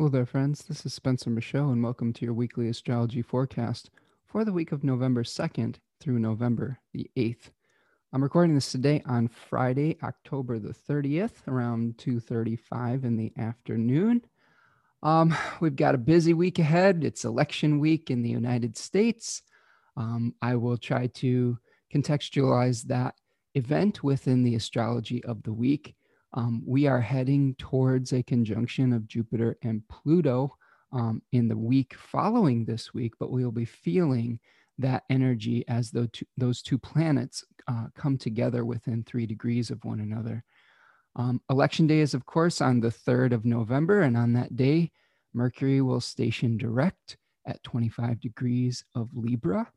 Hello there, friends. This is Spencer Michaud, and welcome to your weekly astrology forecast for the week of November 2nd through November the 8th. I'm recording this today on Friday, October the 30th, around 2:35 in the afternoon. Um, we've got a busy week ahead. It's election week in the United States. Um, I will try to contextualize that event within the astrology of the week um, we are heading towards a conjunction of Jupiter and Pluto um, in the week following this week, but we will be feeling that energy as though those two planets uh, come together within three degrees of one another. Um, election day is, of course, on the 3rd of November, and on that day, Mercury will station direct at 25 degrees of Libra.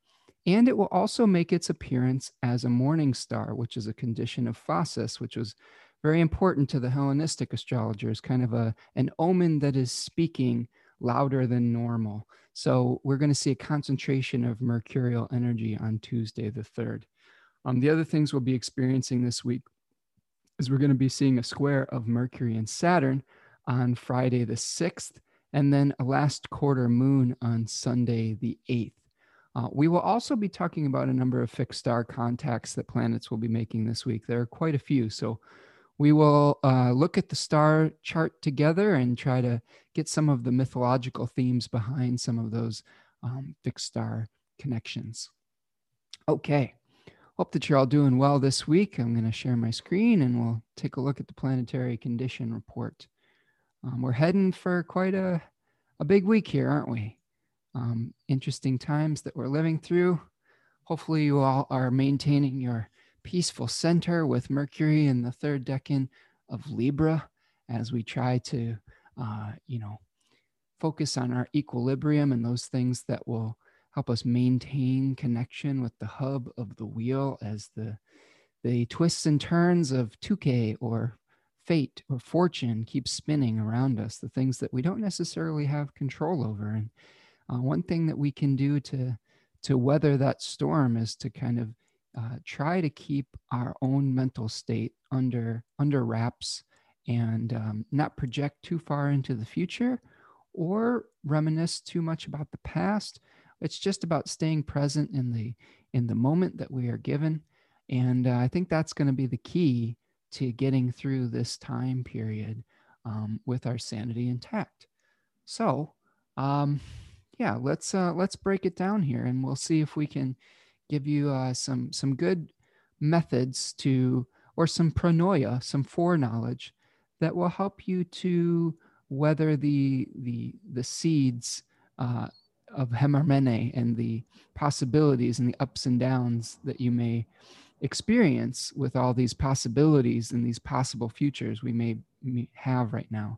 And it will also make its appearance as a morning star, which is a condition of phasis, which was very important to the Hellenistic astrologers, kind of a, an omen that is speaking louder than normal. So we're going to see a concentration of mercurial energy on Tuesday, the 3rd. Um, the other things we'll be experiencing this week is we're going to be seeing a square of Mercury and Saturn on Friday, the 6th, and then a last quarter moon on Sunday, the 8th. Uh, we will also be talking about a number of fixed star contacts that planets will be making this week. There are quite a few. So we will uh, look at the star chart together and try to get some of the mythological themes behind some of those um, fixed star connections. Okay, hope that you're all doing well this week. I'm going to share my screen and we'll take a look at the planetary condition report. Um, we're heading for quite a, a big week here, aren't we? Um, interesting times that we're living through. Hopefully, you all are maintaining your peaceful center with Mercury in the third decan of Libra as we try to, uh, you know, focus on our equilibrium and those things that will help us maintain connection with the hub of the wheel as the the twists and turns of Tyche or fate or fortune keep spinning around us, the things that we don't necessarily have control over. And uh, one thing that we can do to to weather that storm is to kind of uh, try to keep our own mental state under under wraps and um, not project too far into the future or reminisce too much about the past. It's just about staying present in the in the moment that we are given. And uh, i think that's going to be the key to getting through this time period um, with our sanity intact. So um, yeah let's uh, let's break it down here and we'll see if we can give you uh, some some good methods to or some pronoia, some foreknowledge that will help you to weather the the the seeds uh, of Heimarmene and the possibilities and the ups and downs that you may experience with all these possibilities and these possible futures we may, may have right now.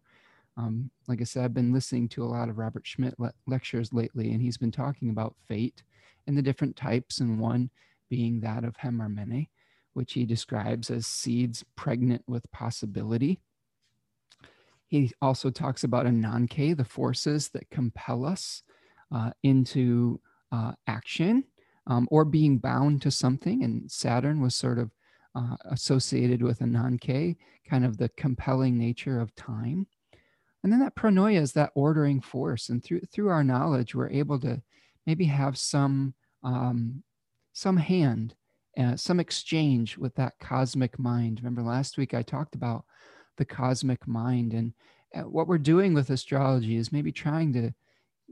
Um, like I said, I've been listening to a lot of Robert Schmidt le- lectures lately, and he's been talking about fate and the different types, and one being that of Heimarmene, which he describes as seeds pregnant with possibility. He also talks about Ananke, the forces that compel us uh, into uh, action um, or being bound to something. And Saturn was sort of uh, associated with Ananke, kind of the compelling nature of time. And then that pronoia is that ordering force. And through, through our knowledge, we're able to maybe have some um, some hand, uh, some exchange with that cosmic mind. Remember last week I talked about the cosmic mind, and uh, what we're doing with astrology is maybe trying to,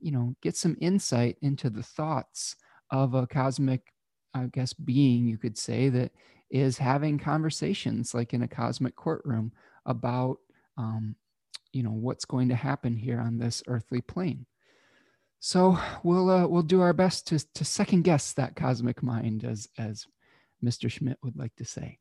you know, get some insight into the thoughts of a cosmic, I guess, being you could say that is having conversations like in a cosmic courtroom about um, you know what's going to happen here on this earthly plane so we'll uh, we'll do our best to to second guess that cosmic mind, as as Mr. Schmidt would like to say.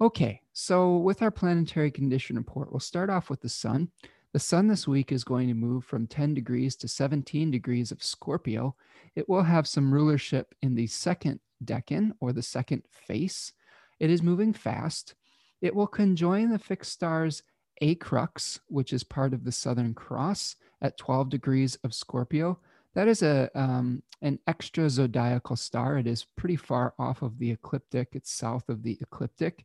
Okay, so with our planetary condition report, we'll start off with the sun. The sun this week is going to move from 10 degrees to 17 degrees of Scorpio. It will have some rulership in the second decan or the second face. It is moving fast. It will conjoin the fixed stars Acrux, which is part of the Southern Cross, at 12 degrees of Scorpio. That is a um, an extra zodiacal star. It is pretty far off of the ecliptic. It's south of the ecliptic.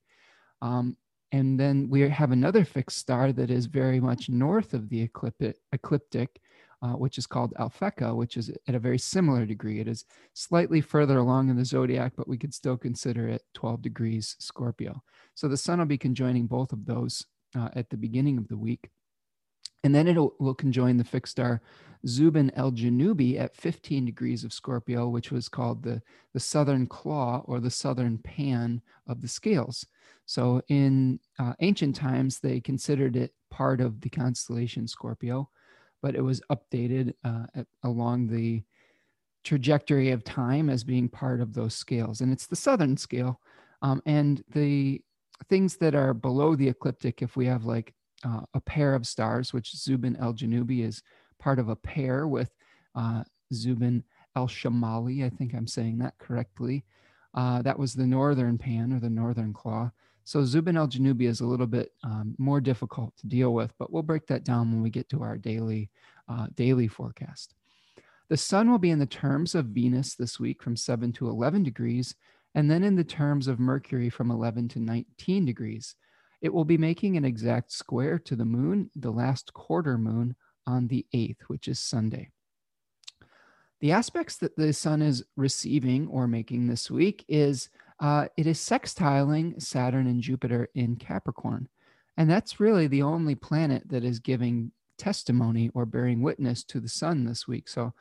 Um, and then we have another fixed star that is very much north of the ecliptic, uh, which is called Alphecca, which is at a very similar degree. It is slightly further along in the zodiac, but we could still consider it 12 degrees Scorpio. So the sun will be conjoining both of those uh, at the beginning of the week. And then it will conjoin the fixed star Zuben el Genubi at 15 degrees of Scorpio, which was called the, the southern claw or the southern pan of the scales. So in uh, ancient times, they considered it part of the constellation Scorpio but it was updated uh, at, along the trajectory of time as being part of those scales. And it's the southern scale. Um, and the things that are below the ecliptic, if we have like uh, a pair of stars, which Zuben el Genubi is part of a pair with uh, Zuben el Shamali, I think I'm saying that correctly. Uh, that was the northern pan or the northern claw. So Zuben el Genubi is a little bit um, more difficult to deal with, but we'll break that down when we get to our daily uh, daily forecast. The sun will be in the terms of Venus this week from 7 to 11 degrees, and then in the terms of Mercury from 11 to 19 degrees. It will be making an exact square to the moon, the last quarter moon, on the 8th, which is Sunday. The aspects that the sun is receiving or making this week is uh, it is sextiling Saturn and Jupiter in Capricorn. And that's really the only planet that is giving testimony or bearing witness to the sun this week. So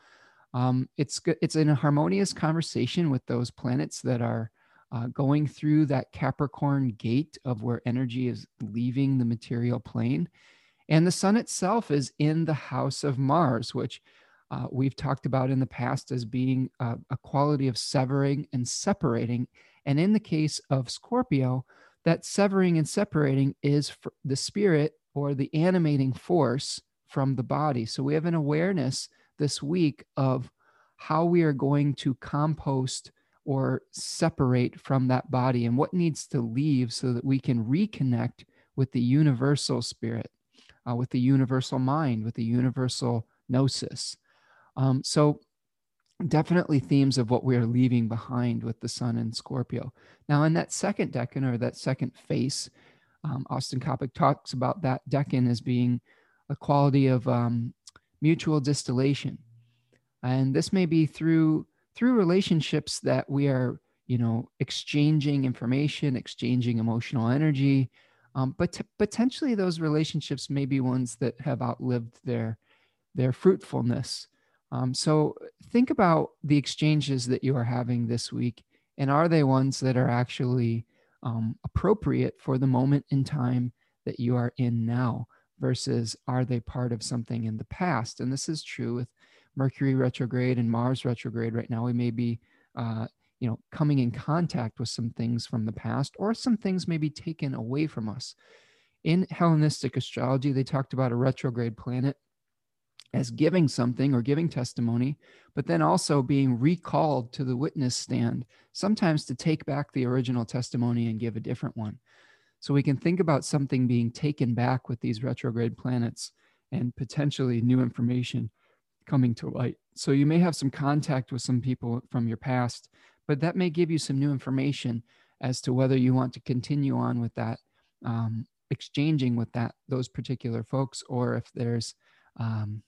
um, it's it's in a harmonious conversation with those planets that are uh, going through that Capricorn gate of where energy is leaving the material plane. And the sun itself is in the house of Mars, which uh, we've talked about in the past as being a, a quality of severing and separating and in the case of Scorpio, that severing and separating is the spirit or the animating force from the body. So we have an awareness this week of how we are going to compost or separate from that body and what needs to leave so that we can reconnect with the universal spirit, uh, with the universal mind, with the universal gnosis. Um, so definitely themes of what we are leaving behind with the sun and Scorpio. Now, in that second decan or that second face, um, Austin Coppock talks about that decan as being a quality of um, mutual distillation, and this may be through through relationships that we are, you know, exchanging information, exchanging emotional energy, um, but t- potentially those relationships may be ones that have outlived their their fruitfulness. Um, so think about the exchanges that you are having this week, and are they ones that are actually um, appropriate for the moment in time that you are in now, versus are they part of something in the past? And this is true with Mercury retrograde and Mars retrograde right now. We may be, uh, you know, coming in contact with some things from the past, or some things may be taken away from us. In Hellenistic astrology, they talked about a retrograde planet as giving something or giving testimony, but then also being recalled to the witness stand, sometimes to take back the original testimony and give a different one. So we can think about something being taken back with these retrograde planets and potentially new information coming to light. So you may have some contact with some people from your past, but that may give you some new information as to whether you want to continue on with that um, exchanging with that those particular folks or if there's um,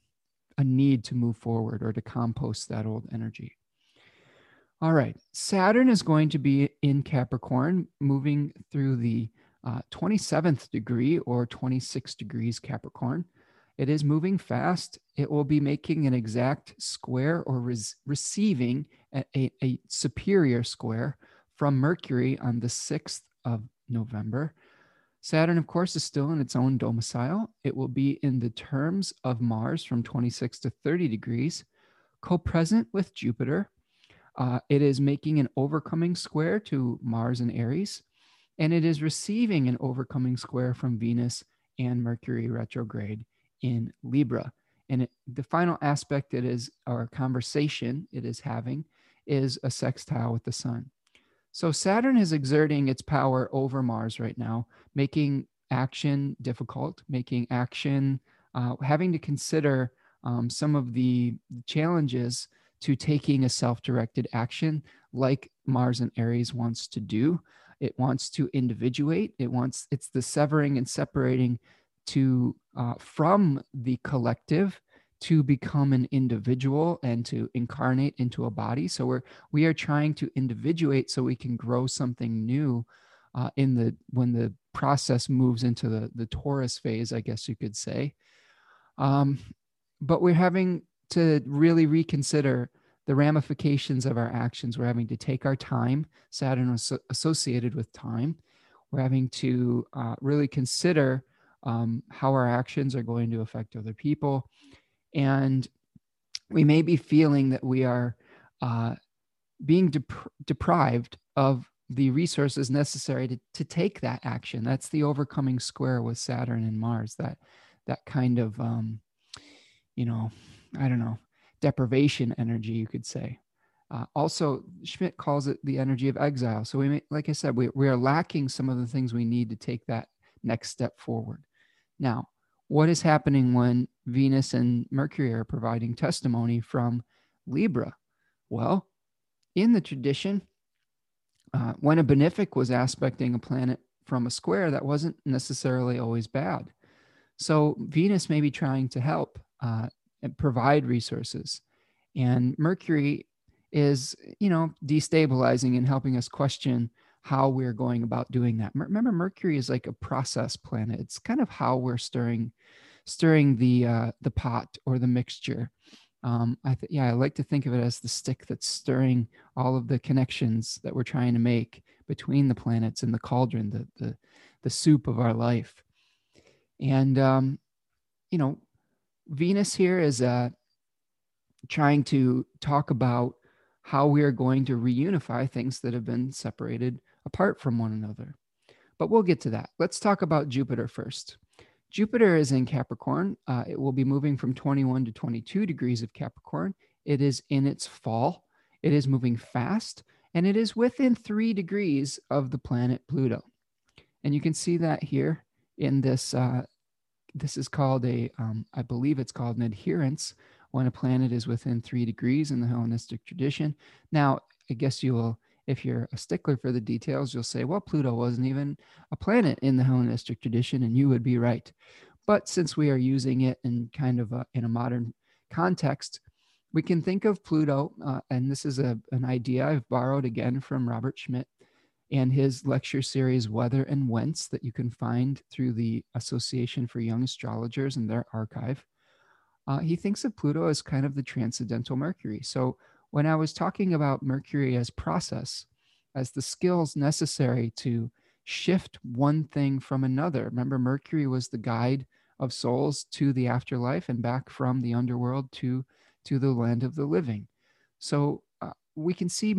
a need to move forward or to compost that old energy. All right, Saturn is going to be in Capricorn, moving through the uh, 27th degree or 26 degrees Capricorn. It is moving fast. It will be making an exact square or res- receiving a, a, a superior square from Mercury on the 6th of November. Saturn, of course, is still in its own domicile. It will be in the terms of Mars from 26 to 30 degrees, co present with Jupiter. Uh, it is making an overcoming square to Mars and Aries, and it is receiving an overcoming square from Venus and Mercury retrograde in Libra. And it, the final aspect it is, our conversation it is having, is a sextile with the sun. So Saturn is exerting its power over Mars right now, making action difficult, making action, uh, having to consider um, some of the challenges to taking a self directed action like Mars and Aries wants to do. It wants to individuate. It wants it's the severing and separating to uh, from the collective to become an individual and to incarnate into a body. So we're we are trying to individuate so we can grow something new uh, in the when the process moves into the the Taurus phase i guess you could say. Um, but we're having to really reconsider the ramifications of our actions. We're having to take our time. Saturn was associated with time. We're having to uh, really consider um, how our actions are going to affect other people. And we may be feeling that we are uh, being dep- deprived of the resources necessary to, to take that action. That's the overcoming square with Saturn and Mars, that, that kind of, um, you know, I don't know, deprivation energy, you could say. Uh, also, Schmidt calls it the energy of exile. So we, may, like I said, we, we are lacking some of the things we need to take that next step forward. Now, what is happening when Venus and Mercury are providing testimony from Libra? Well, in the tradition, uh, when a benefic was aspecting a planet from a square, that wasn't necessarily always bad. So Venus may be trying to help uh, and provide resources. And Mercury is, you know, destabilizing and helping us question how we're going about doing that. Remember, Mercury is like a process planet. It's kind of how we're stirring, stirring the uh, the pot or the mixture. Um, I th- yeah, I like to think of it as the stick that's stirring all of the connections that we're trying to make between the planets and the cauldron, the the the soup of our life. And um, you know, Venus here is uh, trying to talk about how we are going to reunify things that have been separated apart from one another. But we'll get to that. Let's talk about Jupiter first. Jupiter is in Capricorn. Uh, it will be moving from 21 to 22 degrees of Capricorn. It is in its fall. It is moving fast, and it is within three degrees of the planet Pluto. And you can see that here in this uh, this is called a, um, I believe it's called an adherence when a planet is within three degrees in the Hellenistic tradition. Now, I guess you will, if you're a stickler for the details, you'll say, well, Pluto wasn't even a planet in the Hellenistic tradition, and you would be right. But since we are using it in kind of a, in a modern context, we can think of Pluto, uh, and this is a, an idea I've borrowed again from Robert Schmidt, and his lecture series Weather and Whence that you can find through the Association for Young Astrologers and their archive. Uh, he thinks of Pluto as kind of the transcendental Mercury. So when I was talking about Mercury as process, as the skills necessary to shift one thing from another. Remember, Mercury was the guide of souls to the afterlife and back from the underworld to to the land of the living. So uh, we can see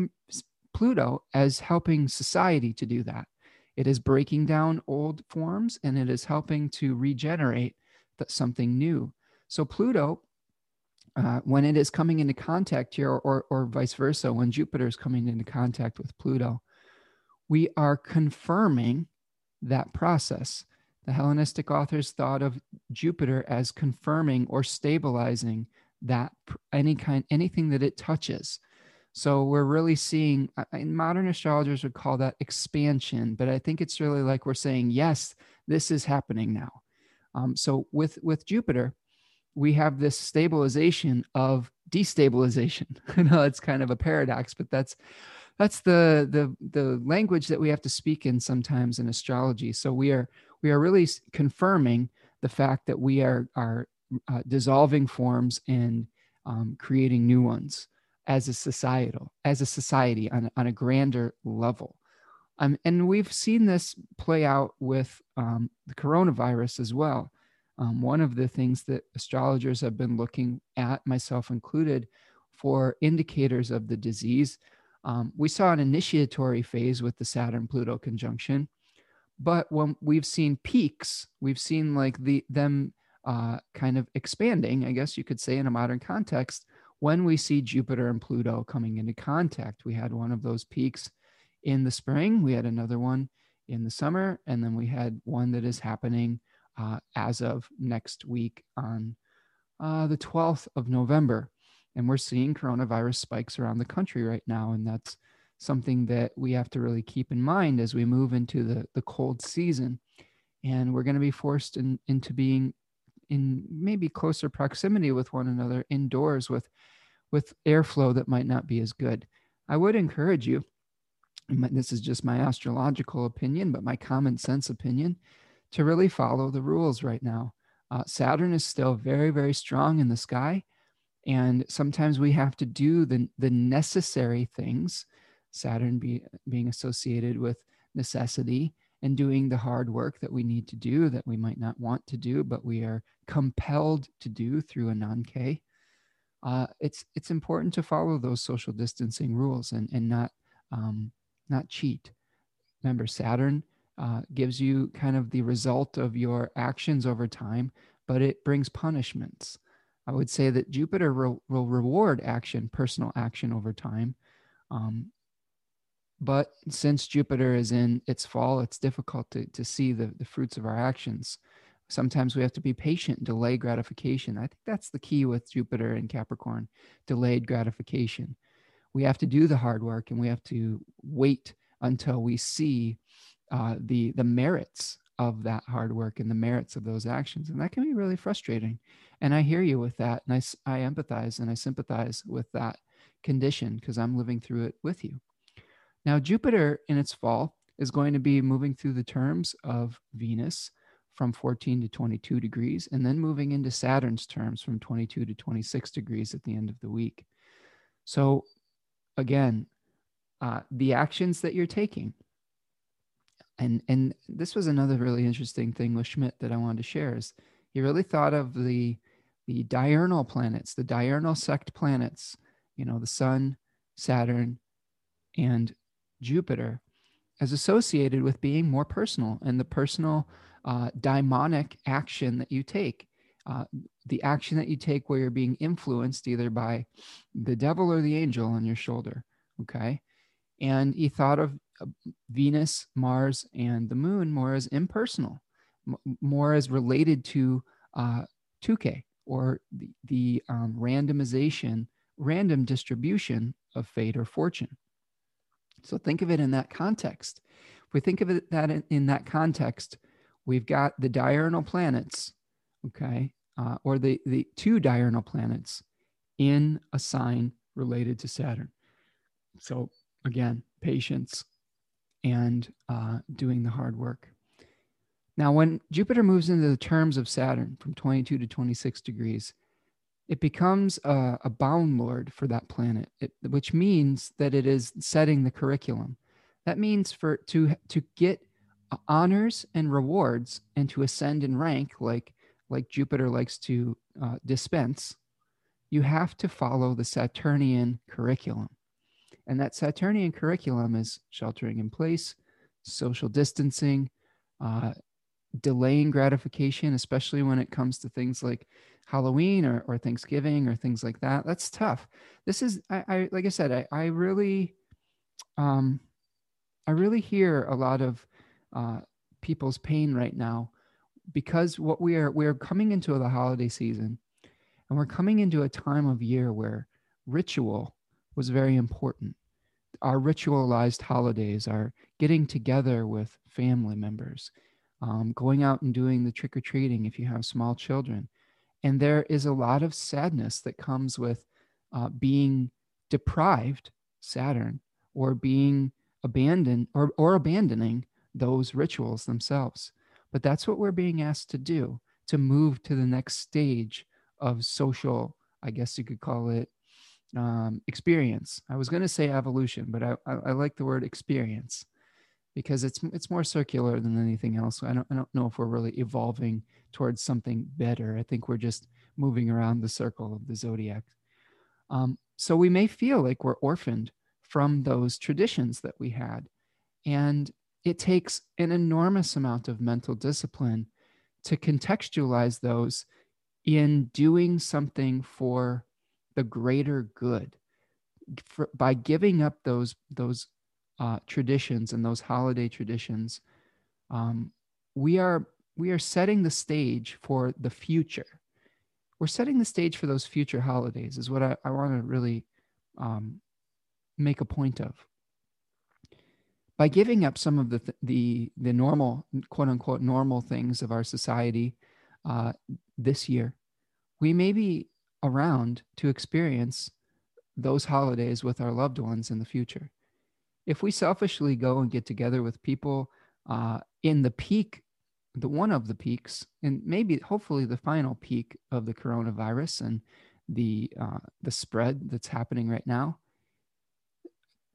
Pluto as helping society to do that. It is breaking down old forms and it is helping to regenerate something new. So Pluto, uh, when it is coming into contact here, or, or vice versa, when Jupiter is coming into contact with Pluto, we are confirming that process. The Hellenistic authors thought of Jupiter as confirming or stabilizing that any kind anything that it touches. So we're really seeing, and modern astrologers would call that expansion, but I think it's really like we're saying, yes, this is happening now. Um, so with with Jupiter, we have this stabilization of destabilization. I know it's kind of a paradox, but that's that's the the the language that we have to speak in sometimes in astrology. So we are we are really confirming the fact that we are are uh, dissolving forms and um, creating new ones as a societal as a society on, on a grander level. Um, and we've seen this play out with um, the coronavirus as well. Um, one of the things that astrologers have been looking at myself included for indicators of the disease um, we saw an initiatory phase with the saturn pluto conjunction. But when we've seen peaks we've seen like the them uh, kind of expanding i guess you could say in a modern context when we see Jupiter and Pluto coming into contact. We had one of those peaks in the spring, we had another one in the summer, and then we had one that is happening uh, as of next week on uh, the 12th of November. And we're seeing coronavirus spikes around the country right now, and that's something that we have to really keep in mind as we move into the, the cold season. And we're going to be forced in, into being in maybe closer proximity with one another indoors with, with airflow that might not be as good. I would encourage you, this is just my astrological opinion, but my common sense opinion, to really follow the rules right now. Uh, Saturn is still very, very strong in the sky. And sometimes we have to do the, the necessary things Saturn be, being associated with necessity and doing the hard work that we need to do that we might not want to do, but we are compelled to do through Ananke. Uh, it's it's important to follow those social distancing rules and and not um, not cheat. Remember, Saturn uh, gives you kind of the result of your actions over time, but it brings punishments. I would say that Jupiter will, will reward action, personal action over time, um, but since Jupiter is in its fall, it's difficult to, to see the, the fruits of our actions. Sometimes we have to be patient, delay gratification. I think that's the key with Jupiter and Capricorn delayed gratification. We have to do the hard work and we have to wait until we see uh, the, the merits of that hard work and the merits of those actions. And that can be really frustrating. And I hear you with that. And I, I empathize and I sympathize with that condition because I'm living through it with you. Now, Jupiter in its fall is going to be moving through the terms of Venus from 14 to 22 degrees, and then moving into Saturn's terms from 22 to 26 degrees at the end of the week. So, again, uh, the actions that you're taking, and and this was another really interesting thing with Schmidt that I wanted to share is he really thought of the the diurnal planets, the diurnal sect planets, you know, the Sun, Saturn, and Jupiter as associated with being more personal and the personal uh, daimonic action that you take. Uh, the action that you take where you're being influenced either by the devil or the angel on your shoulder. Okay. And he thought of uh, Venus, Mars, and the moon more as impersonal, more as related to uh, Tyche or the, the um, randomization, random distribution of fate or fortune. So think of it in that context. If we think of it that in, in that context, we've got the diurnal planets, okay, uh, or the the two diurnal planets in a sign related to Saturn. So again, patience and uh, doing the hard work. Now, when Jupiter moves into the terms of Saturn from 22 to 26 degrees, it becomes a, a bound lord for that planet, it, which means that it is setting the curriculum. That means for to to get honors and rewards and to ascend in rank, like like Jupiter likes to uh, dispense, you have to follow the Saturnian curriculum. And that Saturnian curriculum is sheltering in place, social distancing, uh, delaying gratification, especially when it comes to things like Halloween or, or Thanksgiving or things like that. That's tough. This is, I, I like I said, I, I really, um, I really hear a lot of uh, people's pain right now because what we are, we're coming into the holiday season and we're coming into a time of year where ritual was very important. Our ritualized holidays are getting together with family members, um, going out and doing the trick or treating if you have small children, and there is a lot of sadness that comes with uh, being deprived, Saturn, or being abandoned or, or abandoning those rituals themselves. But that's what we're being asked to do to move to the next stage of social, I guess you could call it um, experience. I was going to say evolution, but I, I, I like the word experience because it's it's more circular than anything else. I don't I don't know if we're really evolving towards something better. I think we're just moving around the circle of the zodiac. Um, so we may feel like we're orphaned from those traditions that we had, and it takes an enormous amount of mental discipline to contextualize those in doing something for the greater good for, by giving up those those uh, traditions and those holiday traditions, um, we are we are setting the stage for the future. We're setting the stage for those future holidays. Is what I, I want to really um, make a point of. by giving up some of the th- the the normal quote unquote normal things of our society uh, this year, we may be around to experience those holidays with our loved ones in the future. If we selfishly go and get together with people uh, in the peak, the one of the peaks, and maybe hopefully the final peak of the coronavirus and the uh, the spread that's happening right now,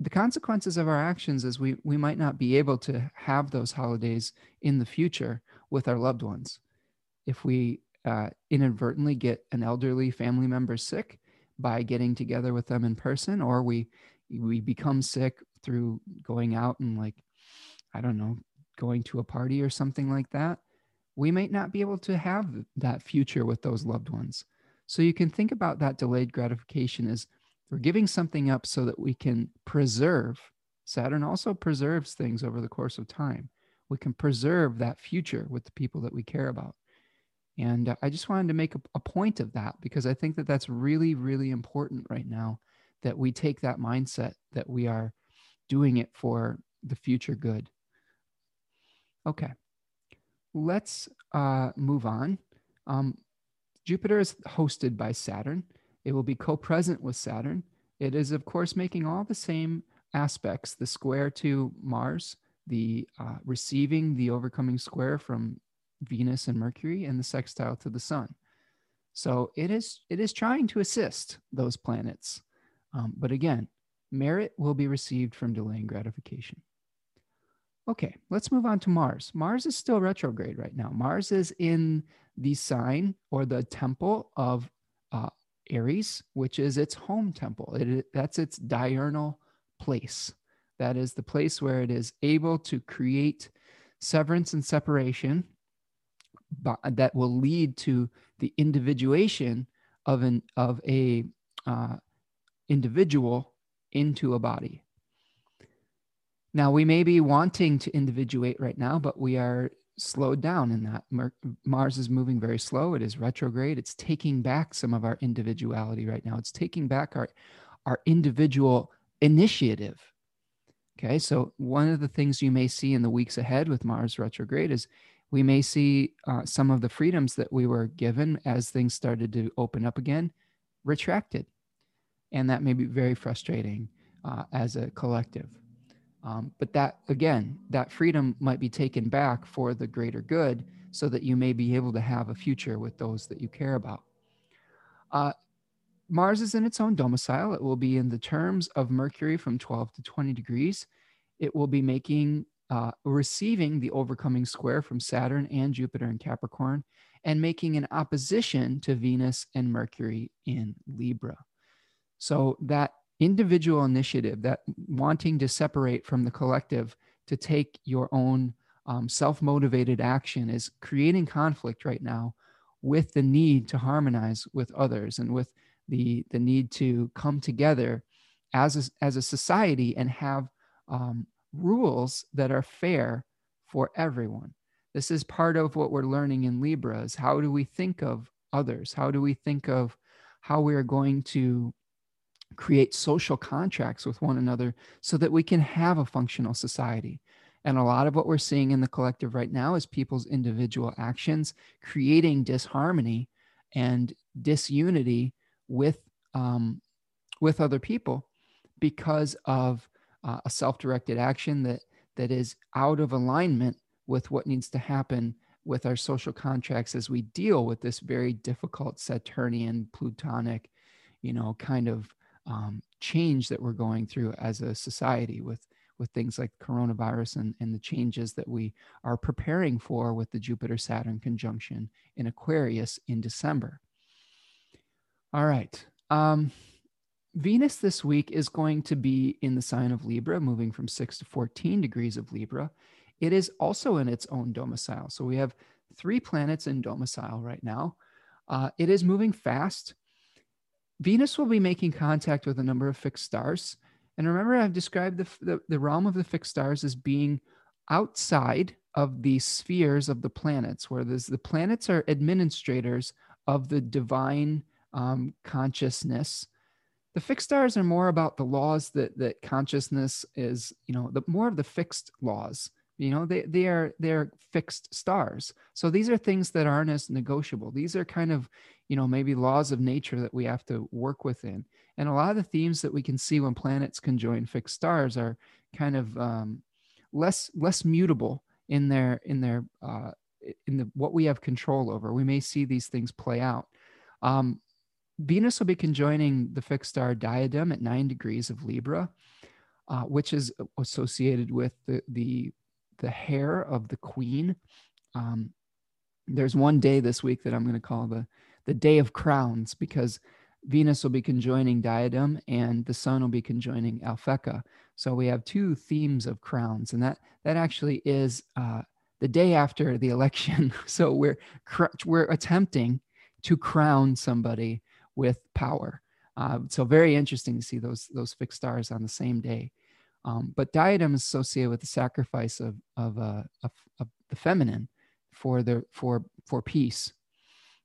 the consequences of our actions is we we might not be able to have those holidays in the future with our loved ones. If we uh, inadvertently get an elderly family member sick by getting together with them in person or we we become sick through going out and like i don't know going to a party or something like that we might not be able to have that future with those loved ones so you can think about that delayed gratification as we're giving something up so that we can preserve. Saturn also preserves things over the course of time. We can preserve that future with the people that we care about. And uh, I just wanted to make a, a point of that because I think that that's really, really important right now that we take that mindset that we are doing it for the future good. Okay, let's uh, move on. Um, Jupiter is hosted by Saturn. It will be co present with Saturn. It is, of course, making all the same aspects the square to Mars, the uh, receiving the overcoming square from Venus and Mercury, and the sextile to the Sun. So it is it is trying to assist those planets, um, but again, merit will be received from delaying gratification. Okay, let's move on to Mars. Mars is still retrograde right now. Mars is in the sign or the temple of uh, Aries, which is its home temple. It, that's its diurnal place. That is the place where it is able to create severance and separation that will lead to the individuation of an of a uh, individual into a body. Now we may be wanting to individuate right now, but we are slowed down in that. Mars is moving very slow. It is retrograde. It's taking back some of our individuality right now. It's taking back our, our individual initiative. Okay, so one of the things you may see in the weeks ahead with Mars retrograde is we may see uh, some of the freedoms that we were given as things started to open up again retracted. And that may be very frustrating uh, as a collective. Um, but that, again, that freedom might be taken back for the greater good so that you may be able to have a future with those that you care about. Uh, Mars is in its own domicile. It will be in the terms of Mercury from 12 to 20 degrees. It will be making, uh, receiving the overcoming square from Saturn and Jupiter in Capricorn and making an opposition to Venus and Mercury in Libra. So that individual initiative, that wanting to separate from the collective to take your own um, self motivated action is creating conflict right now with the need to harmonize with others and with the, the need to come together as a, as a society and have um, rules that are fair for everyone. This is part of what we're learning in Libra is how do we think of others? How do we think of how we are going to create social contracts with one another so that we can have a functional society. And a lot of what we're seeing in the collective right now is people's individual actions creating disharmony and disunity with um, with other people because of uh, a self-directed action that that is out of alignment with what needs to happen with our social contracts as we deal with this very difficult Saturnian, Plutonic, you know, kind of um, change that we're going through as a society with with things like coronavirus and, and the changes that we are preparing for with the Jupiter Saturn conjunction in Aquarius in December. All right. Um, Venus this week is going to be in the sign of Libra, moving from 6 to 14 degrees of Libra. It is also in its own domicile. So we have three planets in domicile right now. Uh, it is moving fast. Venus will be making contact with a number of fixed stars. And remember, I've described the, the, the, realm of the fixed stars as being outside of the spheres of the planets, where the planets are administrators of the divine um, consciousness The fixed stars are more about the laws that that consciousness is, you know, the more of the fixed laws. You know, they they are they're fixed stars. So these are things that aren't as negotiable. These are kind of, you know, maybe laws of nature that we have to work within. And a lot of the themes that we can see when planets conjoin fixed stars are kind of um, less less mutable in their in their uh, in the what we have control over. We may see these things play out. Um, Venus will be conjoining the fixed star Diadem at nine degrees of Libra, uh, which is associated with the, the, the hair of the queen. Um, there's one day this week that I'm going to call the, the day of crowns because Venus will be conjoining Diadem and the sun will be conjoining Alphecca. So we have two themes of crowns, and that that actually is uh, the day after the election. so we're we're attempting to crown somebody with power. Uh, so very interesting to see those those fixed stars on the same day. Um, but diadem is associated with the sacrifice of of, uh, of, of, the feminine for the for for peace.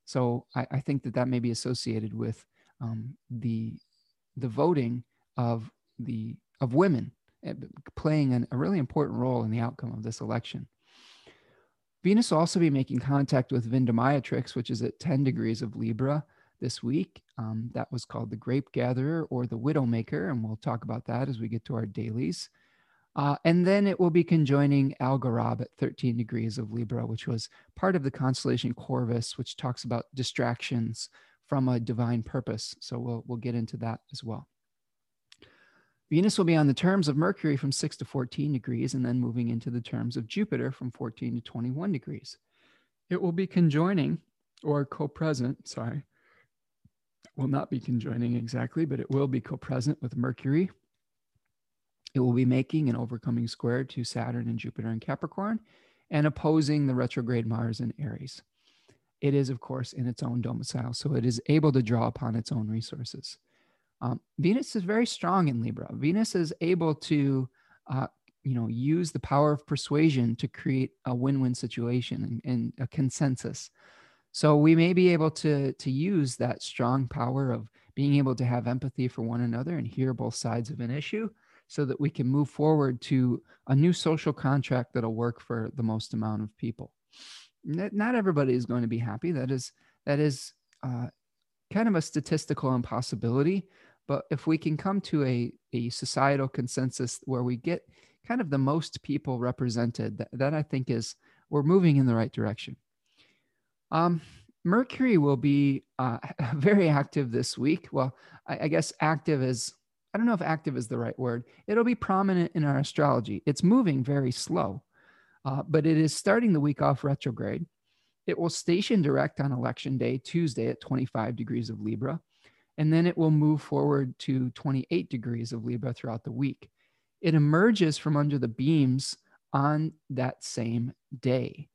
So I, I think that that may be associated with um, the the voting of the of women eh, playing an, a really important role in the outcome of this election. Venus will also be making contact with Vindemiatrix, which is at 10 degrees of Libra this week. Um, that was called the Grape Gatherer or the Widowmaker, and we'll talk about that as we get to our dailies. Uh, and then it will be conjoining Algorab at 13 degrees of Libra, which was part of the constellation Corvus, which talks about distractions from a divine purpose. So we'll, we'll get into that as well. Venus will be on the terms of Mercury from 6 to 14 degrees, and then moving into the terms of Jupiter from 14 to 21 degrees. It will be conjoining or co present, sorry, will not be conjoining exactly, but it will be co-present with Mercury. It will be making an overcoming square to Saturn and Jupiter in Capricorn and opposing the retrograde Mars in Aries. It is, of course, in its own domicile, so it is able to draw upon its own resources. Um, Venus is very strong in Libra. Venus is able to, uh, you know, use the power of persuasion to create a win-win situation and, and a consensus. So we may be able to to use that strong power of being able to have empathy for one another and hear both sides of an issue so that we can move forward to a new social contract that'll work for the most amount of people. Not everybody is going to be happy. That is that is uh, kind of a statistical impossibility. But if we can come to a, a societal consensus where we get kind of the most people represented, that, that I think is we're moving in the right direction. Um, Mercury will be uh, very active this week. Well, I, I, guess active is, I don't know if active is the right word. It'll be prominent in our astrology. It's moving very slow, uh, but it is starting the week off retrograde. It will station direct on election day, Tuesday at 25 degrees of Libra, and then it will move forward to 28 degrees of Libra throughout the week. It emerges from under the beams on that same day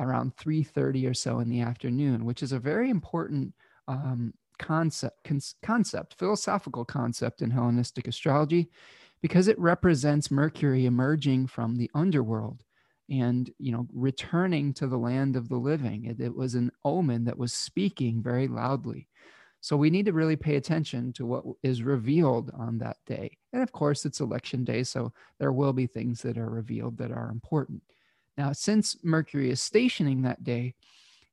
around 3.30 or so in the afternoon which is a very important um, concept con- concept philosophical concept in hellenistic astrology because it represents mercury emerging from the underworld and you know returning to the land of the living. It, it was an omen that was speaking very loudly. So we need to really pay attention to what is revealed on that day. And of course it's election day so there will be things that are revealed that are important now, since Mercury is stationing that day,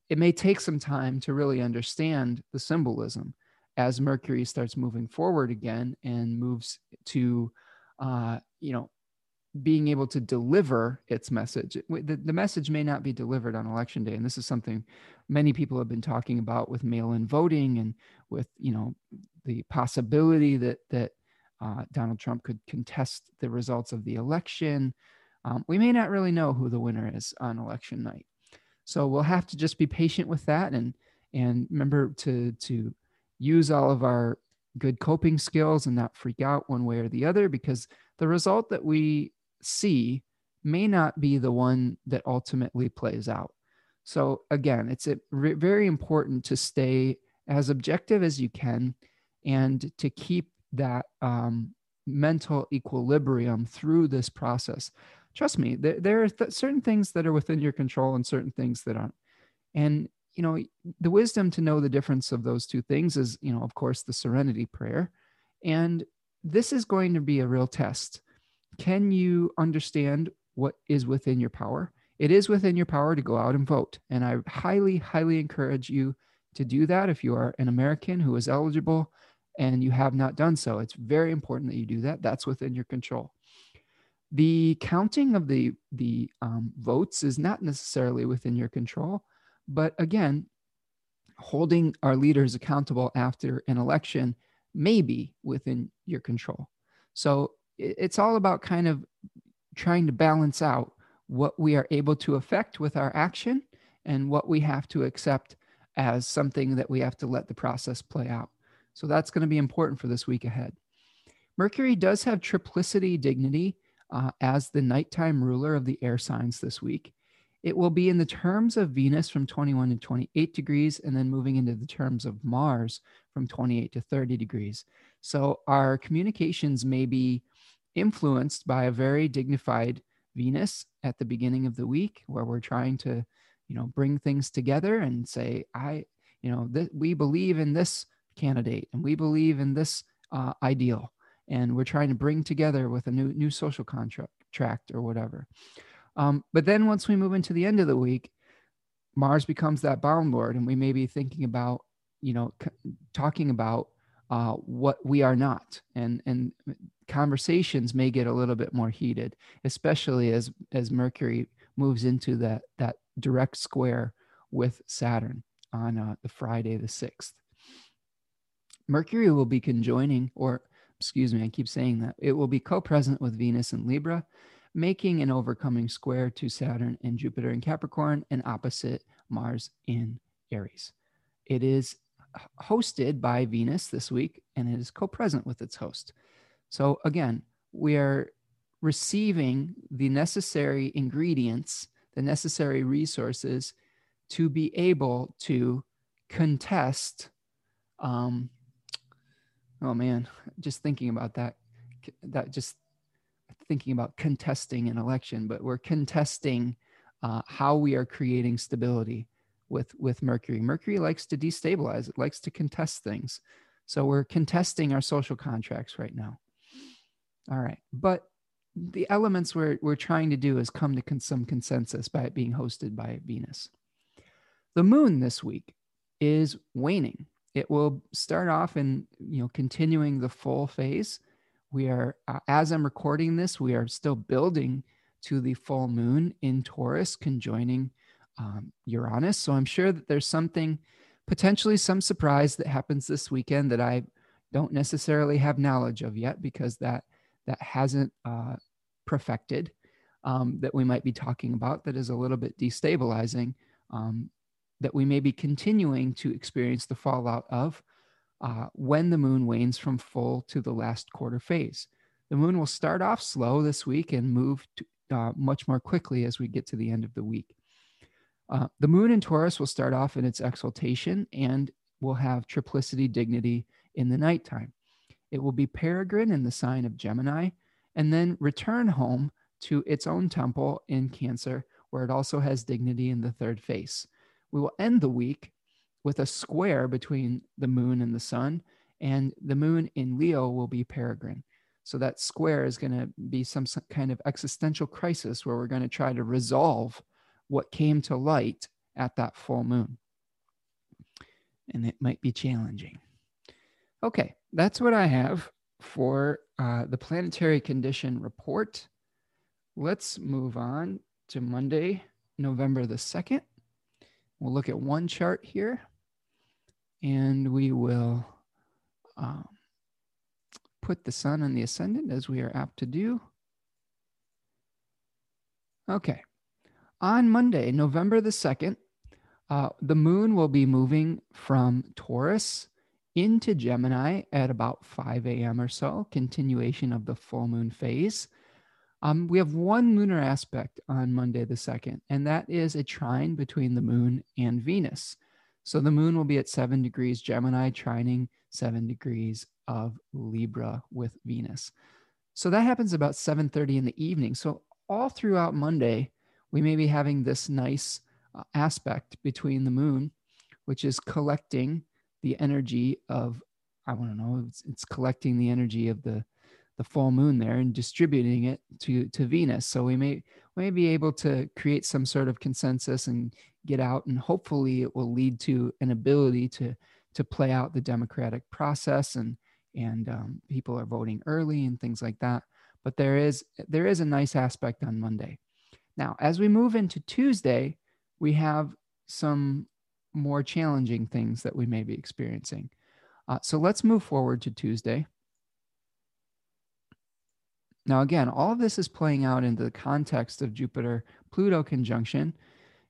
it may take some time to really understand the symbolism as Mercury starts moving forward again and moves to, uh, you know, being able to deliver its message. The, the message may not be delivered on election day. And this is something many people have been talking about with mail in voting and with, you know, the possibility that, that uh, Donald Trump could contest the results of the election um, we may not really know who the winner is on election night. So we'll have to just be patient with that and and remember to to use all of our good coping skills and not freak out one way or the other because the result that we see may not be the one that ultimately plays out. So again, it's a, very important to stay as objective as you can and to keep that um, mental equilibrium through this process trust me, there, there are th- certain things that are within your control and certain things that aren't. And, you know, the wisdom to know the difference of those two things is, you know, of course, the serenity prayer And this is going to be a real test. Can you understand what is within your power? It is within your power to go out and vote. And I highly, highly encourage you to do that if you are an American who is eligible and you have not done so. It's very important that you do that. That's within your control. The counting of the the um, votes is not necessarily within your control, but again, holding our leaders accountable after an election may be within your control. So it's all about kind of trying to balance out what we are able to affect with our action and what we have to accept as something that we have to let the process play out. So that's going to be important for this week ahead. Mercury does have triplicity dignity uh, as the nighttime ruler of the air signs this week. It will be in the terms of Venus from 21 to 28 degrees, and then moving into the terms of Mars from 28 to 30 degrees. So our communications may be influenced by a very dignified Venus at the beginning of the week, where we're trying to, you know, bring things together and say, I, you know, th- we believe in this candidate and we believe in this uh, ideal, and we're trying to bring together with a new new social contract or whatever. Um, but then once we move into the end of the week, Mars becomes that bound lord, and we may be thinking about, you know, c- talking about uh, what we are not, and and conversations may get a little bit more heated, especially as as Mercury moves into that that direct square with Saturn on uh, the Friday the sixth. Mercury will be conjoining, or excuse me, I keep saying that it will be co-present with Venus and Libra, making an overcoming square to Saturn and Jupiter in Capricorn and opposite Mars in Aries. It is hosted by Venus this week and it is co present with its host. So, again, we are receiving the necessary ingredients, the necessary resources to be able to contest. Um, oh man, just thinking about that, that just thinking about contesting an election, but we're contesting uh, how we are creating stability with with Mercury. Mercury likes to destabilize. It likes to contest things. So we're contesting our social contracts right now. All right, but the elements we're we're trying to do is come to con- some consensus by it being hosted by Venus. The moon this week is waning. It will start off in you know continuing the full phase we are, uh, as I'm recording this, we are still building to the full moon in Taurus, conjoining um, Uranus. So I'm sure that there's something, potentially some surprise that happens this weekend that I don't necessarily have knowledge of yet because that that hasn't uh, perfected. Um, that we might be talking about that is a little bit destabilizing. Um, that we may be continuing to experience the fallout of uh, when the moon wanes from full to the last quarter phase. The moon will start off slow this week and move to, uh, much more quickly as we get to the end of the week. Uh, the moon in Taurus will start off in its exaltation and will have triplicity dignity in the nighttime. It will be peregrine in the sign of Gemini and then return home to its own temple in Cancer, where it also has dignity in the third face. We will end the week with a square between the moon and the sun, and the moon in Leo will be peregrine. So that square is going to be some kind of existential crisis where we're going to try to resolve what came to light at that full moon. And it might be challenging. Okay, that's what I have for uh, the planetary condition report. Let's move on to Monday, November the 2nd. We'll look at one chart here and we will um, put the sun on the ascendant as we are apt to do. Okay. On Monday, November the 2nd, uh, the moon will be moving from Taurus into Gemini at about 5 a.m. or so, continuation of the full moon phase. Um, we have one lunar aspect on Monday the 2nd, and that is a trine between the moon and Venus. So the moon will be at seven degrees Gemini, trining seven degrees of Libra with Venus. So that happens about 7:30 in the evening. So all throughout Monday, we may be having this nice uh, aspect between the moon, which is collecting the energy of I don't know, it's, it's collecting the energy of the the full moon there and distributing it to to Venus. So we may we may be able to create some sort of consensus and get out, and hopefully it will lead to an ability to to play out the democratic process and and um, people are voting early and things like that. But there is there is a nice aspect on Monday. Now, as we move into Tuesday, we have some more challenging things that we may be experiencing. Uh, so let's move forward to Tuesday. Now, again, all of this is playing out in the context of Jupiter Pluto conjunction.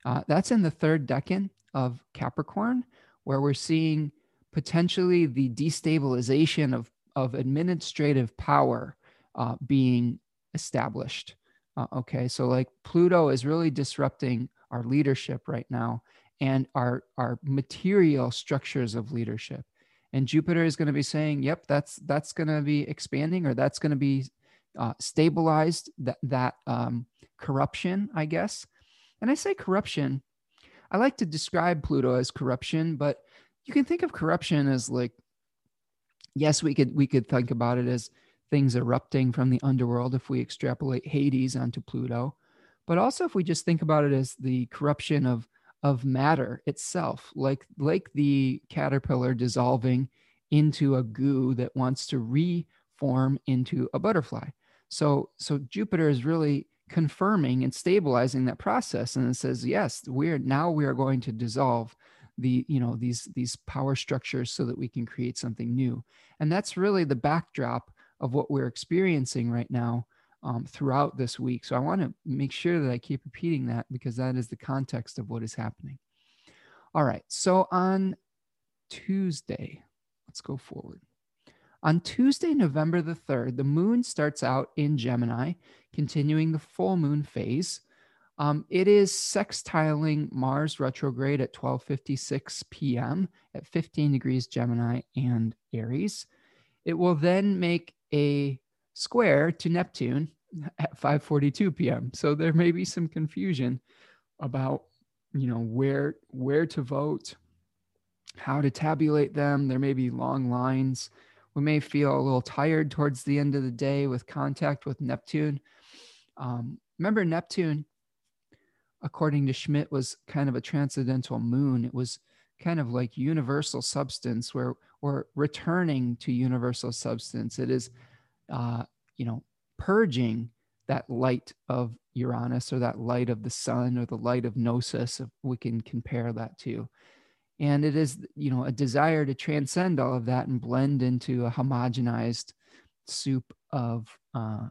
Uh, that's in the third decan of Capricorn, where we're seeing potentially the destabilization of, of administrative power uh, being established. Uh, okay, so like Pluto is really disrupting our leadership right now and our, our material structures of leadership. And Jupiter is going to be saying, yep, that's that's going to be expanding or that's going to be uh, stabilized that that um, corruption, I guess. And I say corruption. I like to describe Pluto as corruption, but you can think of corruption as like, yes, we could we could think about it as things erupting from the underworld if we extrapolate Hades onto Pluto, but also if we just think about it as the corruption of of matter itself, like like the caterpillar dissolving into a goo that wants to reform into a butterfly. So, so Jupiter is really confirming and stabilizing that process, and it says, yes, we're now we are going to dissolve the you know these these power structures so that we can create something new, and that's really the backdrop of what we're experiencing right now um, throughout this week. So I want to make sure that I keep repeating that because that is the context of what is happening. All right, so on Tuesday, let's go forward. On Tuesday, November the 3rd, the moon starts out in Gemini, continuing the full moon phase. Um, it is sextiling Mars retrograde at 12:56 p.m. at 15 degrees Gemini and Aries. It will then make a square to Neptune at 5:42 p.m. So there may be some confusion about you know where where to vote, how to tabulate them. There may be long lines we may feel a little tired towards the end of the day with contact with Neptune. Um, remember, Neptune, according to Schmidt, was kind of a transcendental moon. It was kind of like universal substance, where we're returning to universal substance. It is, uh, you know, purging that light of Uranus or that light of the sun or the light of Gnosis, if we can compare that to and it is you know a desire to transcend all of that and blend into a homogenized soup of uh,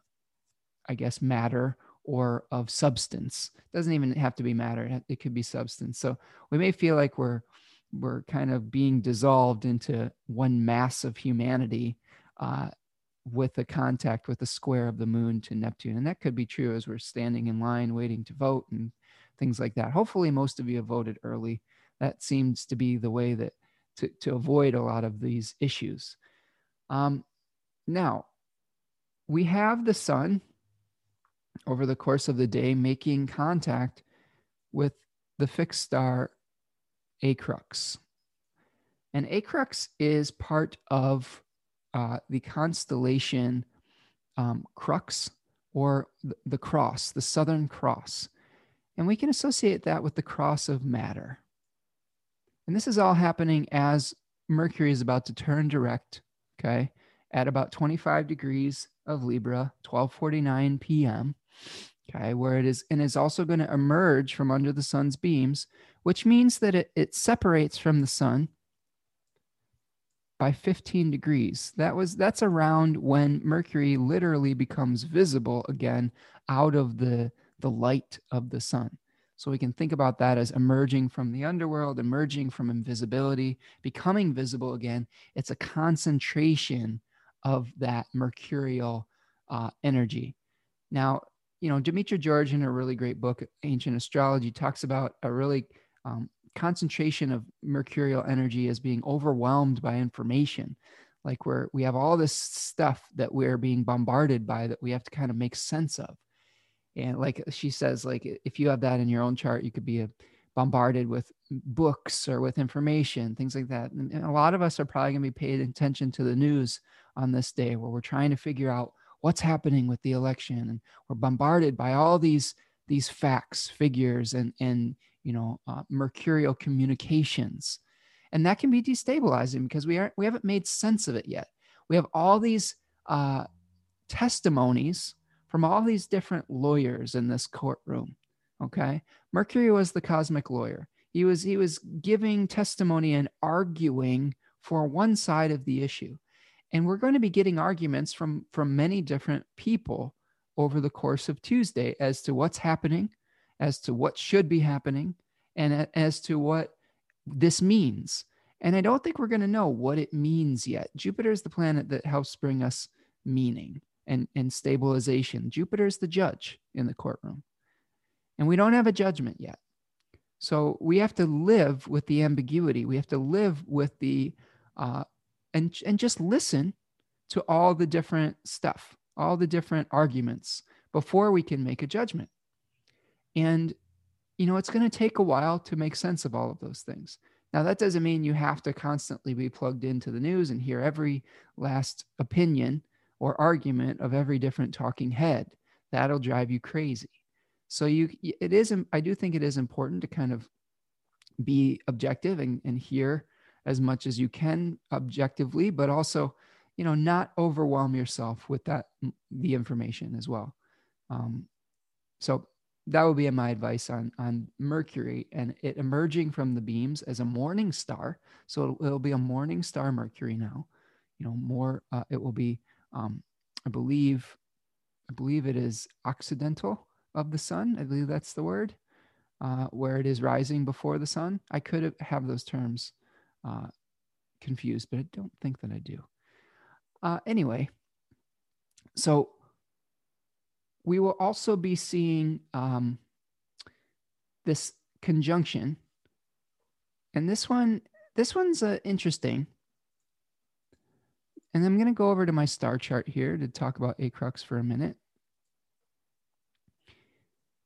i guess matter or of substance. It doesn't even have to be matter. It could be substance. So we may feel like we're we're kind of being dissolved into one mass of humanity uh, with the contact with the square of the moon to neptune. And that could be true as we're standing in line waiting to vote and things like that. Hopefully most of you have voted early that seems to be the way that to, to avoid a lot of these issues. Um, now, we have the sun over the course of the day making contact with the fixed star Acrux. And Acrux is part of uh, the constellation um, Crux or the cross, the Southern Cross. And we can associate that with the cross of matter. And this is all happening as Mercury is about to turn direct, okay, at about 25 degrees of Libra, 12:49 p.m. Okay, where it is and is also going to emerge from under the sun's beams, which means that it, it separates from the sun by 15 degrees. That was that's around when Mercury literally becomes visible again out of the the light of the sun. So we can think about that as emerging from the underworld, emerging from invisibility, becoming visible again. It's a concentration of that mercurial uh, energy. Now, you know, Demetra George in a really great book, Ancient Astrology, talks about a really um, concentration of mercurial energy as being overwhelmed by information. Like where we have all this stuff that we're being bombarded by that we have to kind of make sense of and like she says like if you have that in your own chart you could be a bombarded with books or with information, things like that. And, and a lot of us are probably going to be paying attention to the news on this day where we're trying to figure out what's happening with the election and we're bombarded by all these these facts figures and and you know uh, mercurial communications and that can be destabilizing because we aren't we haven't made sense of it yet we have all these uh, testimonies from all these different lawyers in this courtroom okay? Mercury was the cosmic lawyer. He was he was giving testimony and arguing for one side of the issue. And we're going to be getting arguments from from many different people over the course of tuesday as to what's happening as to what should be happening and as to what this means. And i don't think we're going to know what it means yet. Jupiter is the planet that helps bring us meaning and, and stabilization jupiter is the judge in the courtroom and we don't have a judgment yet so we have to live with the ambiguity we have to live with the uh, and and just listen to all the different stuff, all the different arguments before we can make a judgment. And you know, it's going to take a while to make sense of all of those things. Now, that doesn't mean you have to constantly be plugged into the news and hear every last opinion or argument of every different talking head. That'll drive you crazy. So you it is I do think it is important to kind of be objective and, and hear as much as you can objectively, but also, you know, not overwhelm yourself with that the information as well. Um, so that would be my advice on on Mercury and it emerging from the beams as a morning star. So it'll, it'll be a morning star Mercury now. You know, more. Uh, it will be, um, I believe, I believe it is occidental of the sun. I believe that's the word, uh, where it is rising before the sun. I could have those terms uh, confused, but I don't think that I do. Uh, anyway, so we will also be seeing um, this conjunction, and this one, this one's uh, interesting. And I'm going to go over to my star chart here to talk about Acrux for a minute.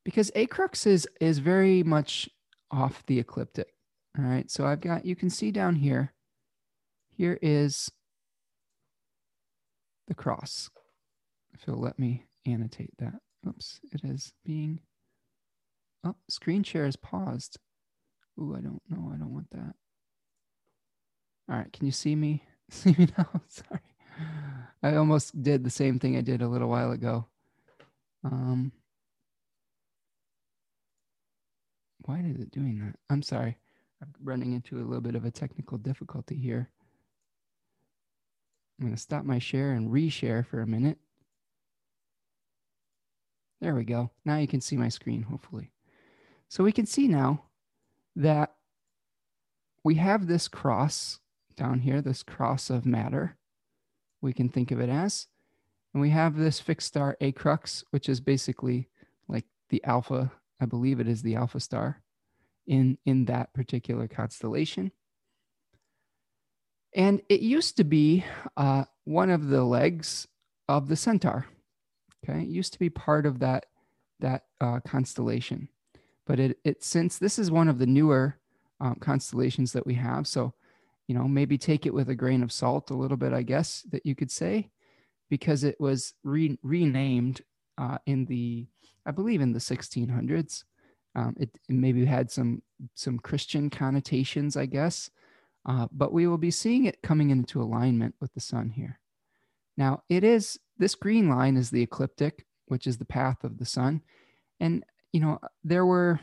Because Acrux is, is very much off the ecliptic. All right, so I've got, you can see down here, here is the cross. If you'll let me annotate that. Oops, it is being, oh, screen share is paused. Ooh, I don't know, I don't want that. All right, can you see me? See me now? Sorry. I almost did the same thing I did a little while ago. Um, why is it doing that? I'm sorry. I'm running into a little bit of a technical difficulty here. I'm going to stop my share and reshare for a minute. There we go. Now you can see my screen, hopefully. So we can see now that we have this cross down here, this cross of matter, we can think of it as. And we have this fixed star Acrux, which is basically like the alpha, I believe it is the alpha star in in that particular constellation. And it used to be uh, one of the legs of the centaur. Okay, it used to be part of that that uh, constellation, but it it since this is one of the newer um, constellations that we have, so you know maybe take it with a grain of salt a little bit, I guess that you could say, because it was re- renamed uh, in the I believe in the 1600s um, it, it, maybe had some some Christian connotations, I guess, uh, but we will be seeing it coming into alignment with the sun here. Now, it is this green line is the ecliptic, which is the path of the sun, and you know there were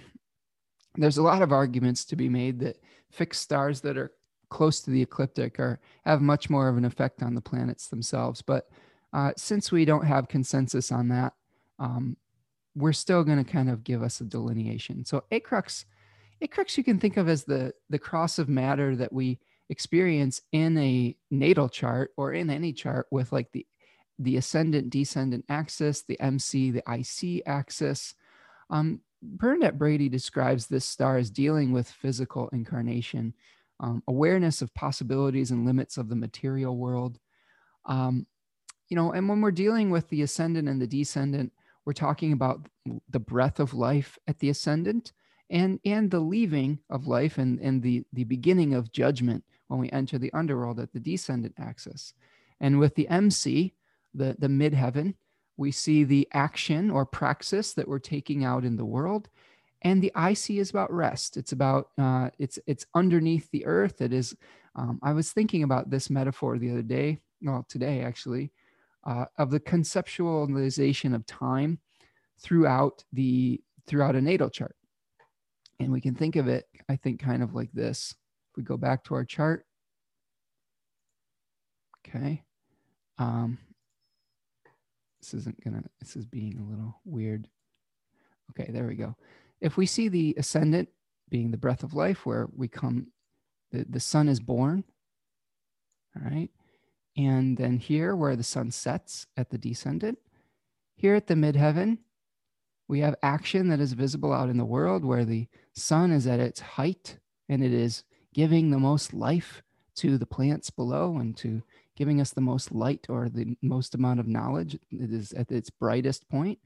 there's a lot of arguments to be made that fixed stars that are close to the ecliptic are have much more of an effect on the planets themselves. But uh, since we don't have consensus on that, um, we're still going to kind of give us a delineation. So acrux, acrux you can think of as the the cross of matter that we experience in a natal chart or in any chart with like the the ascendant descendant axis, the MC, the IC axis. Um, Bernadette Brady describes this star as dealing with physical incarnation, um, awareness of possibilities and limits of the material world. Um, you know, and when we're dealing with the ascendant and the descendant, we're talking about the breath of life at the ascendant and and the leaving of life and and the the beginning of judgment when we enter the underworld at the descendant axis and with the mc the the midheaven we see the action or praxis that we're taking out in the world and the ic is about rest it's about uh, it's it's underneath the earth it is um, i was thinking about this metaphor the other day well today actually uh, of the conceptualization of time throughout the throughout a natal chart and we can think of it, I think, kind of like this. If we go back to our chart, okay. Um, this isn't gonna, this is being a little weird. Okay, there we go. If we see the ascendant being the breath of life, where we come, the, the sun is born, all right. And then here, where the sun sets at the descendant, here at the midheaven, we have action that is visible out in the world where the sun is at its height and it is giving the most life to the plants below and to giving us the most light or the most amount of knowledge. It is at its brightest point.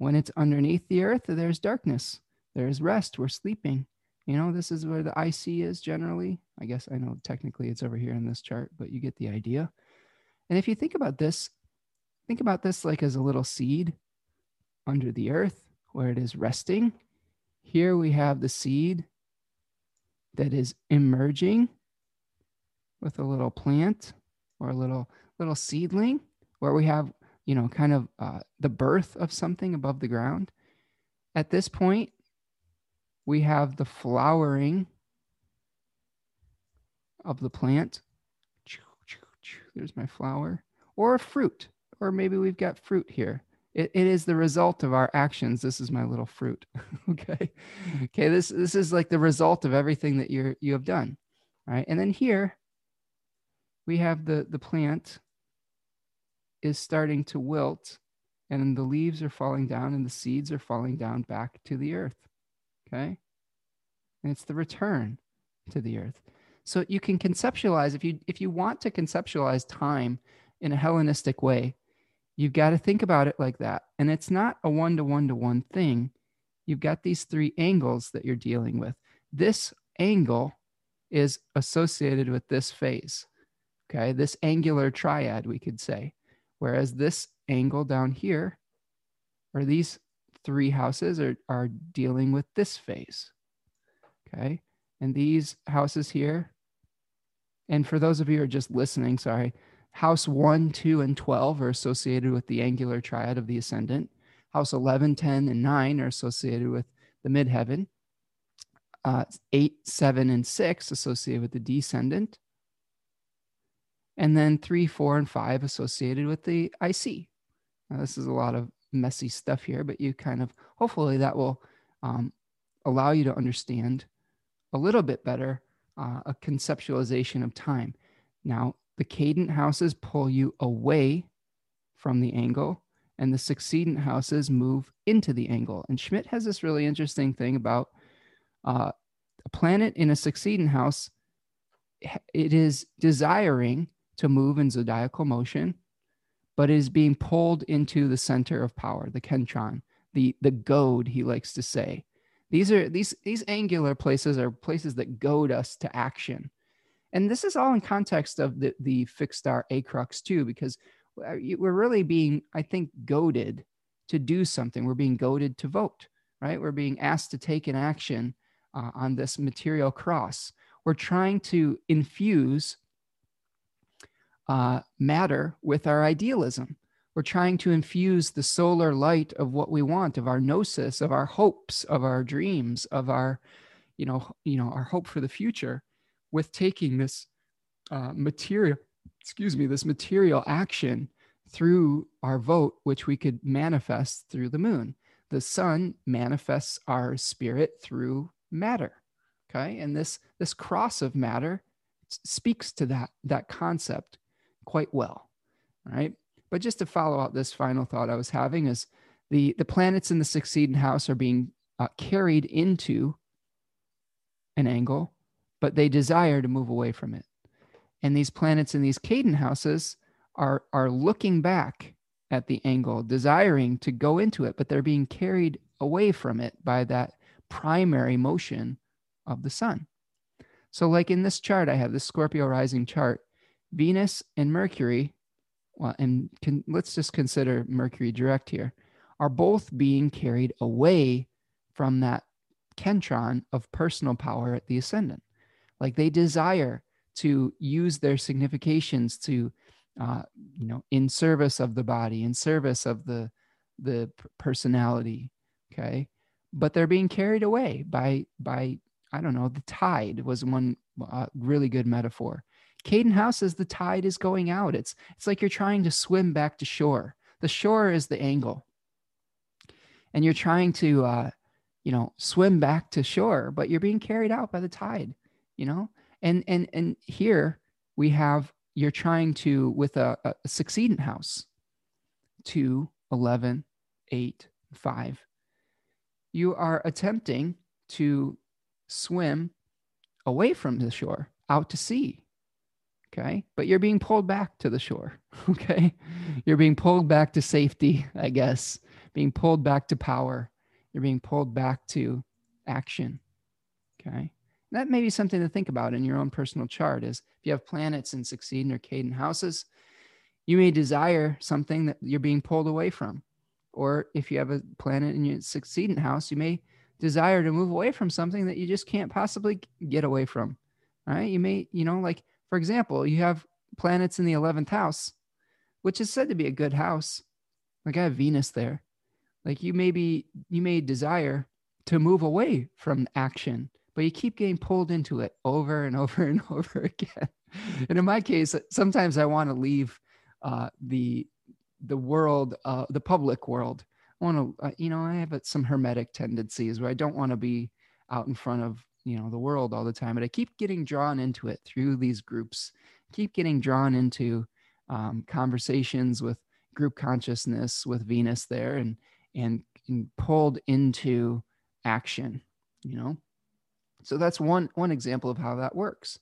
When it's underneath the earth, there's darkness, there's rest, we're sleeping. You know, this is where the IC is generally. I guess I know technically it's over here in this chart, but you get the idea. And if you think about this, think about this like as a little seed under the earth where it is resting. Here we have the seed that is emerging with a little plant or a little little seedling where we have you know kind of uh, the birth of something above the ground at this point we have the flowering of the plant there's my flower or a fruit or maybe we've got fruit here it, it is the result of our actions. This is my little fruit. okay. Okay. This this is like the result of everything that you're you have done. right? And then here we have the the plant is starting to wilt and the leaves are falling down and the seeds are falling down back to the earth. Okay. And it's the return to the earth. So you can conceptualize if you if you want to conceptualize time in a Hellenistic way, You've got to think about it like that. And it's not a one to one to one thing. You've got these three angles that you're dealing with. This angle is associated with this phase. Okay. This angular triad, we could say. Whereas this angle down here, or these three houses, are, are dealing with this phase. Okay. And these houses here, and for those of you who are just listening, sorry, House 1, 2, and 12 are associated with the angular triad of the ascendant. House 11, 10, and 9 are associated with the midheaven. Uh, 8, 7, and 6 associated with the descendant. And then 3, 4, and 5 associated with the IC. Now, this is a lot of messy stuff here, but you kind of, hopefully, that will um, allow you to understand a little bit better uh, a conceptualization of time. Now, the cadent houses pull you away from the angle, and the succedent houses move into the angle. And Schmidt has this really interesting thing about uh, a planet in a succedent house. It is desiring to move in zodiacal motion, but is being pulled into the center of power, the kentron, the the goad. He likes to say, these are these these angular places are places that goad us to action. And this is all in context of the the fixed star acrux too because we're really being i think goaded to do something. We're being goaded to vote right? We're being asked to take an action uh, on this material cross. We're trying to infuse uh, matter with our idealism we're trying to infuse the solar light of what we want of our gnosis of our hopes of our dreams of our you know you know our hope for the future with taking this uh, material, excuse me, this material action through our vote, which we could manifest through the moon. The sun manifests our spirit through matter. Okay. And this, this cross of matter speaks to that, that concept quite well. Right. But just to follow out this final thought I was having is the, the planets in the succedent house are being uh, carried into an angle but they desire to move away from it. And these planets in these cadent houses are, are looking back at the angle, desiring to go into it, but they're being carried away from it by that primary motion of the sun. So, like in this chart, I have this Scorpio rising chart. Venus and Mercury, well, and can, let's just consider Mercury direct here, are both being carried away from that kentron of personal power at the ascendant. Like they desire to use their significations to, uh, you know, in service of the body, in service of the the personality. Okay, but they're being carried away by by I don't know. The tide was one uh, really good metaphor. Cadent House says the tide is going out. It's it's like you're trying to swim back to shore. The shore is the angle, and you're trying to uh, you know swim back to shore, but you're being carried out by the tide. You know, and and and here we have you're trying to with a, a succedent house, two, 11, 8, 5. You are attempting to swim away from the shore, out to sea. Okay. But you're being pulled back to the shore. Okay. You're being pulled back to safety, I guess, being pulled back to power. You're being pulled back to action. Okay. That may be something to think about in your own personal chart is if you have planets in succedent or cadent houses, you may desire something that you're being pulled away from. Or if you have a planet in your succedent house, you may desire to move away from something that you just can't possibly get away from. All right. You may, you know, like for example, you have planets in the 11th house, which is said to be a good house. Like I have Venus there. Like you may be, you may desire to move away from action, but you keep getting pulled into it over and over and over again. And in my case, sometimes I want to leave uh, the the world, uh, the public world. I want to, uh, you know, I have some hermetic tendencies where I don't want to be out in front of, you know, the world all the time, but I keep getting drawn into it through these groups, keep getting drawn into um, conversations with group consciousness with Venus there and, and, and pulled into action, you know? So that's one, one example of how that works.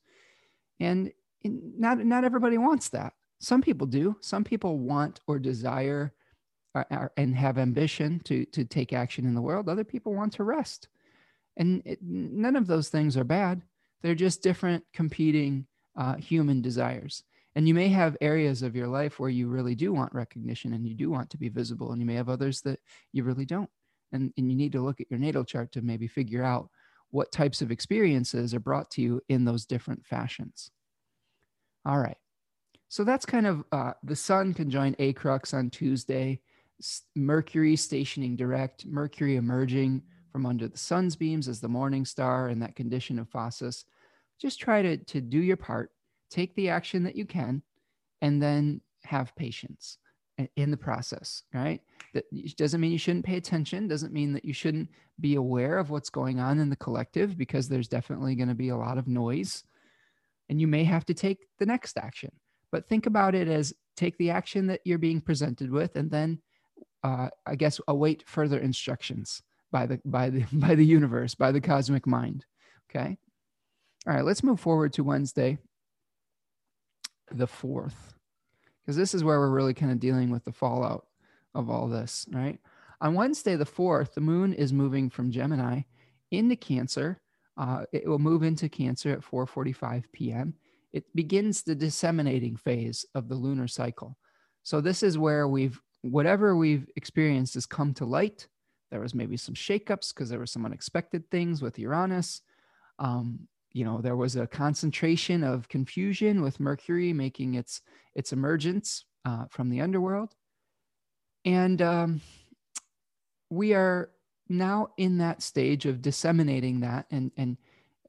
And not, not everybody wants that. Some people do. Some people want or desire uh, uh, and have ambition to to take action in the world. Other people want to rest, and it, none of those things are bad. They're just different competing uh, human desires. And you may have areas of your life where you really do want recognition and you do want to be visible, and you may have others that you really don't. And, and you need to look at your natal chart to maybe figure out what types of experiences are brought to you in those different fashions. All right. So that's kind of uh, the sun conjoined Acrux on Tuesday, Mercury stationing direct, Mercury emerging from under the sun's beams as the morning star in that condition of phasis. Just try to, to do your part, take the action that you can, and then have patience in the process, right? That doesn't mean you shouldn't pay attention, doesn't mean that you shouldn't be aware of what's going on in the collective because there's definitely going to be a lot of noise. And you may have to take the next action but think about it as take the action that you're being presented with and then uh, i guess await further instructions by the by the by the universe by the cosmic mind okay all right let's move forward to wednesday the fourth because this is where we're really kind of dealing with the fallout of all this right on wednesday the fourth the moon is moving from gemini into cancer uh, it will move into cancer at 4.45 p.m it begins the disseminating phase of the lunar cycle. So this is where we've whatever we've experienced has come to light. There was maybe some shakeups because there were some unexpected things with Uranus. Um, you know, there was a concentration of confusion with Mercury making its its emergence uh, from the underworld, and um, we are now in that stage of disseminating that and and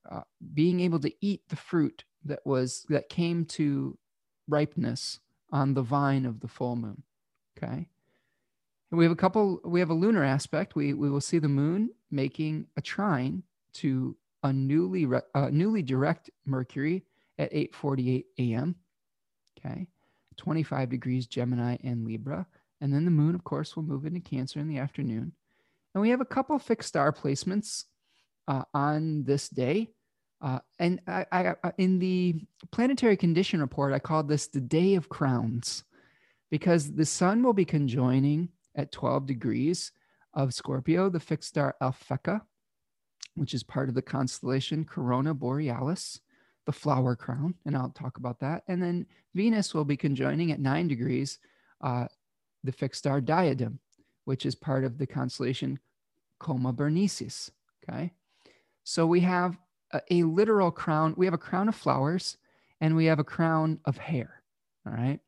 uh, being able to eat the fruit that was that came to ripeness on the vine of the full moon. Okay. We have a couple, we have a lunar aspect. We, we will see the moon making a trine to a newly, uh, newly direct Mercury at 8:48 a.m. Okay, 25 degrees Gemini and Libra, and then the moon, of course, will move into Cancer in the afternoon. And we have a couple fixed star placements uh, on this day. Uh, and I, I, in the planetary condition report, I called this the Day of Crowns because the sun will be conjoining at 12 degrees of Scorpio, the fixed star Alphecca. which is part of the constellation Corona Borealis, the flower crown, and I'll talk about that. And then Venus will be conjoining at nine degrees uh, the fixed star Diadem, which is part of the constellation Coma Berenices. Okay. So we have a, a literal crown. We have a crown of flowers and we have a crown of hair. All right.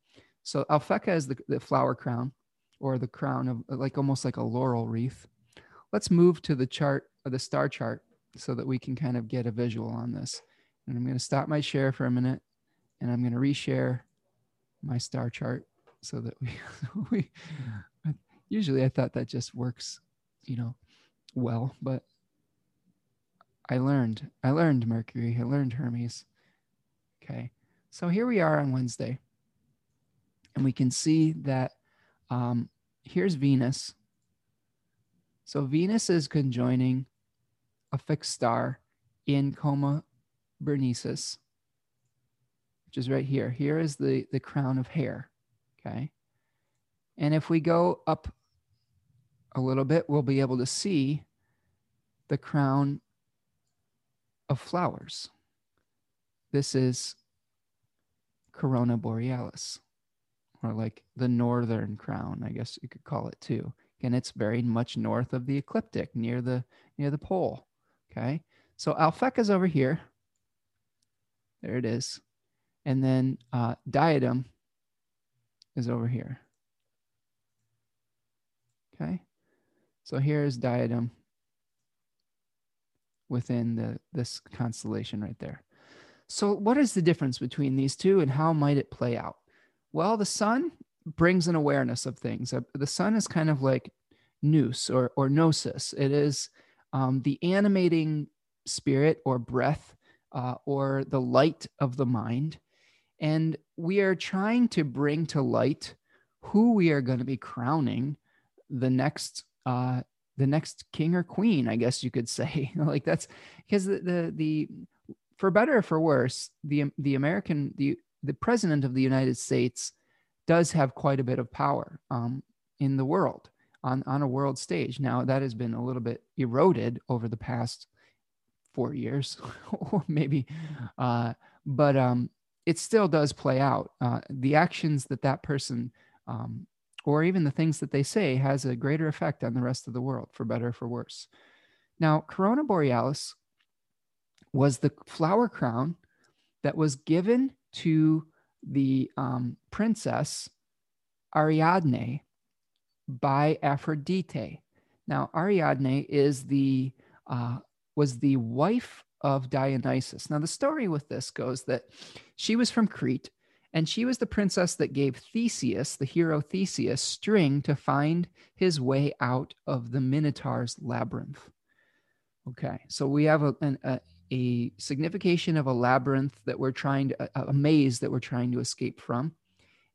So Alphecca is the, the flower crown or the crown of uh, like almost like a laurel wreath. Let's move to the chart of the star chart so that we can kind of get a visual on this. And I'm going to stop my share for a minute and I'm going to reshare my star chart so that we, we usually I thought that just works, you know, well, but I learned, I learned Mercury, I learned Hermes. Okay. So here we are on Wednesday. And we can see that um, here's Venus. So Venus is conjoining a fixed star in Coma Berenices, which is right here. Here is the, the crown of hair. Okay. And if we go up a little bit, we'll be able to see the crown of flowers. This is Corona Borealis, or like the northern crown, I guess you could call it too. And it's very much north of the ecliptic, near the near the pole. Okay, so Alphecca is over here. There it is, and then uh, Diadem is over here. Okay, so here's Diadem within the this constellation right there. So, what is the difference between these two and how might it play out? Well, the sun brings an awareness of things. Uh, the sun is kind of like nous or, or gnosis, it is um, the animating spirit or breath uh, or the light of the mind. And we are trying to bring to light who we are going to be crowning the next uh, the next king or queen, I guess you could say. like that's because the, the the for better or for worse, the the American the the president of the United States does have quite a bit of power um, in the world on on a world stage. Now that has been a little bit eroded over the past four years, or maybe, uh, but um, it still does play out. Uh, the actions that that person um, or even the things that they say has a greater effect on the rest of the world, for better or for worse. Now, Corona Borealis was the flower crown that was given to the um, princess Ariadne by Aphrodite. Now, Ariadne is the uh, was the wife of Dionysus. Now, the story with this goes that she was from Crete, and she was the princess that gave Theseus, the hero Theseus, string to find his way out of the Minotaur's labyrinth. Okay, so we have a, an, a, a signification of a labyrinth that we're trying to a, maze that we're trying to escape from.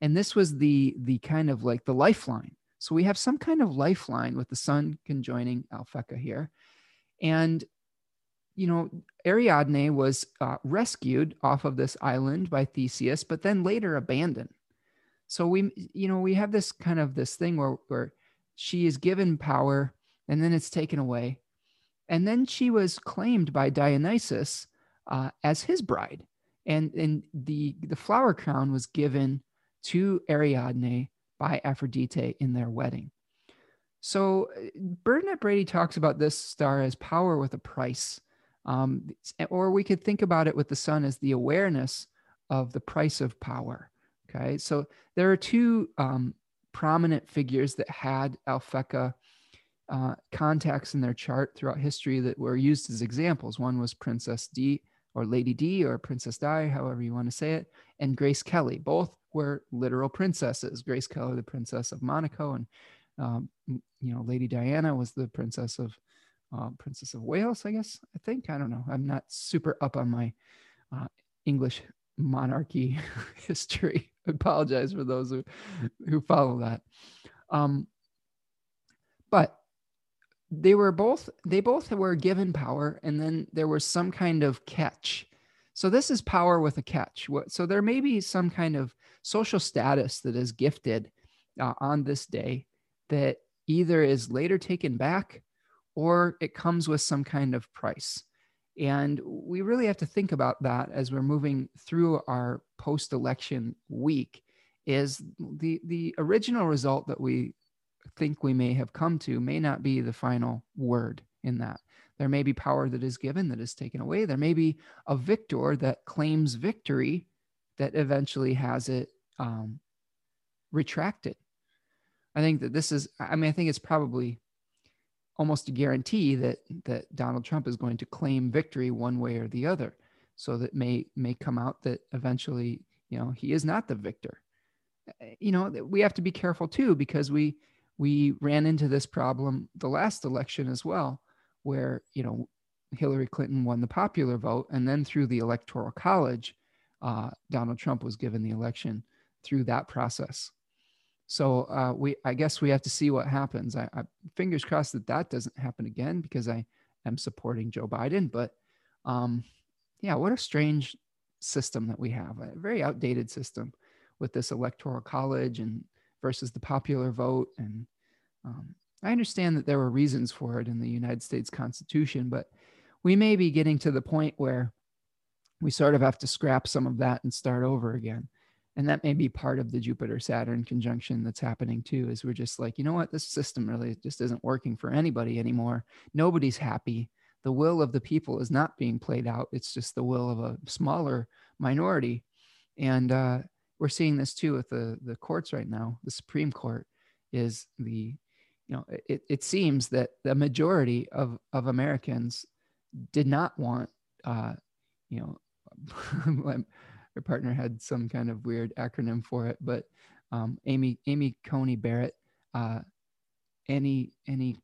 And this was the the kind of like the lifeline. So we have some kind of lifeline with the sun conjoining alphecca here. And you know ariadne was uh, rescued off of this island by theseus but then later abandoned. So we you know we have this kind of this thing where where she is given power and then it's taken away and then she was claimed by Dionysus uh, as his bride. And, and the, the flower crown was given to Ariadne by Aphrodite in their wedding. So Bernadette Brady talks about this star as power with a price. Um, or we could think about it with the sun as the awareness of the price of power. Okay, so there are two um, prominent figures that had Alphecca uh, contacts in their chart throughout history that were used as examples. One was Princess D or Lady D or Princess Di, however you want to say it, and Grace Kelly. Both were literal princesses. Grace Kelly, the Princess of Monaco, and um, you know Lady Diana was the Princess of uh, Princess of Wales. I guess I think I don't know. I'm not super up on my uh, English monarchy history. I apologize for those who who follow that. Um, but they were both they both were given power and then there was some kind of catch so this is power with a catch so there may be some kind of social status that is gifted uh, on this day that either is later taken back or it comes with some kind of price. And we really have to think about that as we're moving through our post election week is the the original result that we think we may have come to may not be the final word in that. There may be power that is given that is taken away. There may be a victor that claims victory that eventually has it um, retracted. I think that this is, I mean, I think it's probably almost a guarantee that that Donald Trump is going to claim victory one way or the other. So that may may come out that eventually, you know, he is not the victor. You know, we have to be careful too because we we ran into this problem the last election as well, where you know Hillary Clinton won the popular vote, and then through the electoral college, uh, Donald Trump was given the election through that process. So uh, we, I guess we have to see what happens. I, I, fingers crossed that that doesn't happen again because I am supporting Joe Biden. But um, yeah, what a strange system that we have. A very outdated system with this electoral college and versus the popular vote. And um, I understand that there were reasons for it in the United States Constitution, but we may be getting to the point where we sort of have to scrap some of that and start over again. And that may be part of the jupiter saturn conjunction that's happening too is we're just like you know what? This system really just isn't working for anybody anymore. Nobody's happy. The will of the people is not being played out. It's just the will of a smaller minority. And uh, we're seeing this too with the the courts right now the supreme court is the you know it, it seems that the majority of of americans did not want uh, you know her partner had some kind of weird acronym for it, but um, Amy Amy Coney Barrett, uh, any any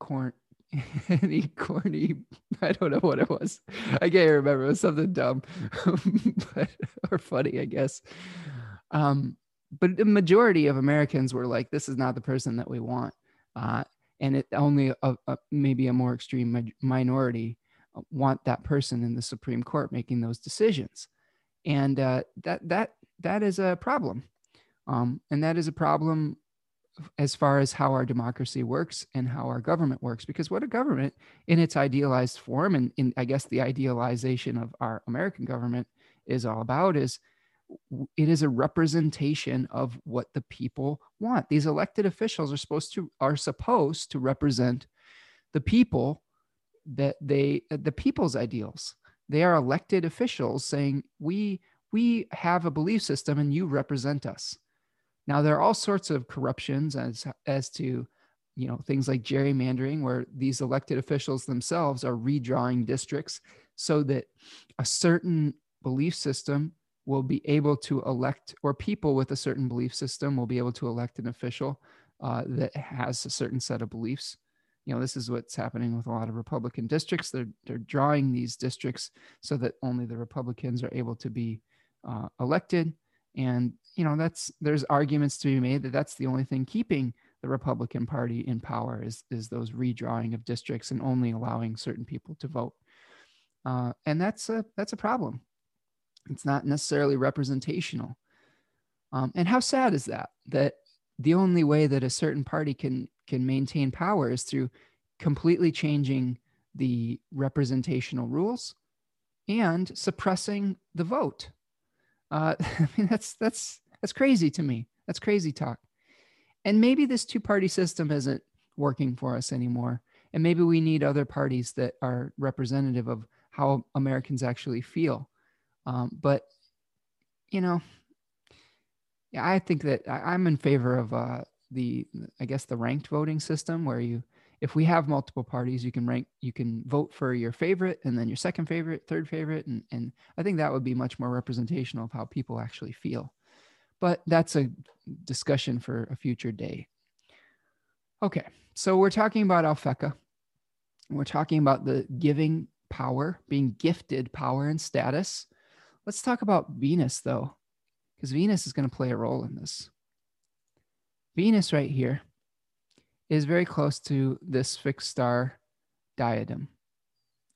corn any corny I don't know what it was. I can't remember. It was something dumb, but or funny, I guess. Um, but the majority of Americans were like, "This is not the person that we want," uh, and it only a, a, maybe a more extreme minority want that person in the Supreme Court making those decisions and uh, that that that is a problem, um, and that is a problem as far as how our democracy works and how our government works. Because what a government, in its idealized form, and in I guess the idealization of our American government is all about, is it is a representation of what the people want. These elected officials are supposed to are supposed to represent the people that they the people's ideals they are elected officials saying, we, we have a belief system and you represent us. Now, there are all sorts of corruptions as, as to you know things like gerrymandering where these elected officials themselves are redrawing districts so that a certain belief system will be able to elect or people with a certain belief system will be able to elect an official uh, that has a certain set of beliefs. You know this is what's happening with a lot of republican districts. They're they're drawing these districts so that only the republicans are able to be uh, elected and you know that's there's arguments to be made that that's the only thing keeping the republican party in power is is those redrawing of districts and only allowing certain people to vote. Uh, and that's a that's a problem. It's not necessarily representational. Um, and how sad is that that the only way that a certain party can can maintain power is through completely changing the representational rules and suppressing the vote. Uh, I mean, that's that's that's crazy to me. That's crazy talk. And maybe this two-party system isn't working for us anymore. And maybe we need other parties that are representative of how Americans actually feel. Um, but you know, yeah, I think that I, am in favor of uh, the I guess the ranked voting system where you if we have multiple parties, you can rank you can vote for your favorite and then your second favorite, third favorite, and and I think that would be much more representational of how people actually feel. But that's a discussion for a future day. Okay, so we're talking about Alphecca. We're talking about the giving power, being gifted power and status. Let's talk about Venus though, because Venus is going to play a role in this. Venus right here is very close to this fixed star diadem.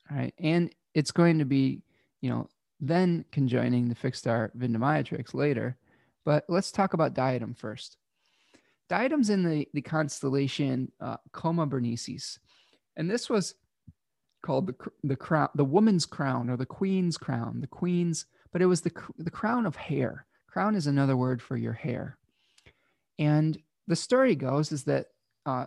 All right. And it's going to be, you know, then conjoining the fixed star Vindemiatrix later. But let's talk about diadem first. Diadem's in the, the constellation uh, Coma Berenices. And this was called the the crown, the woman's crown, or the queen's crown, the queen's. But it was the the crown of hair. Crown is another word for your hair. And the story goes is that uh,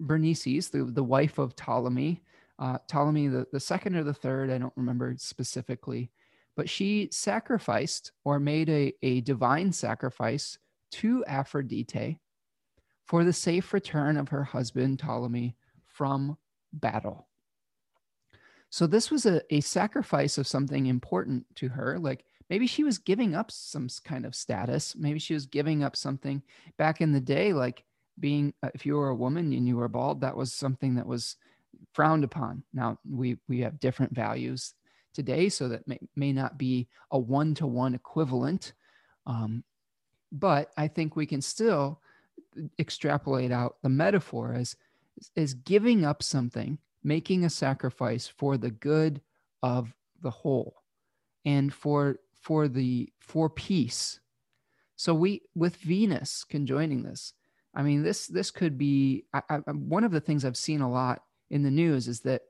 Bernices, the, the wife of Ptolemy, uh, Ptolemy the, the second or the third, I don't remember specifically, but she sacrificed or made a, a divine sacrifice to Aphrodite for the safe return of her husband Ptolemy from battle. So this was a, a sacrifice of something important to her. Like maybe she was giving up some kind of status. Maybe she was giving up something back in the day, like being, uh, if you were a woman and you were bald, that was something that was frowned upon. Now we, we have different values today, so that may, may not be a one to one equivalent. Um, but I think we can still extrapolate out the metaphor as, as giving up something, making a sacrifice for the good of the whole and for for the for peace so we with venus conjoining this i mean this this could be I, I, one of the things i've seen a lot in the news is that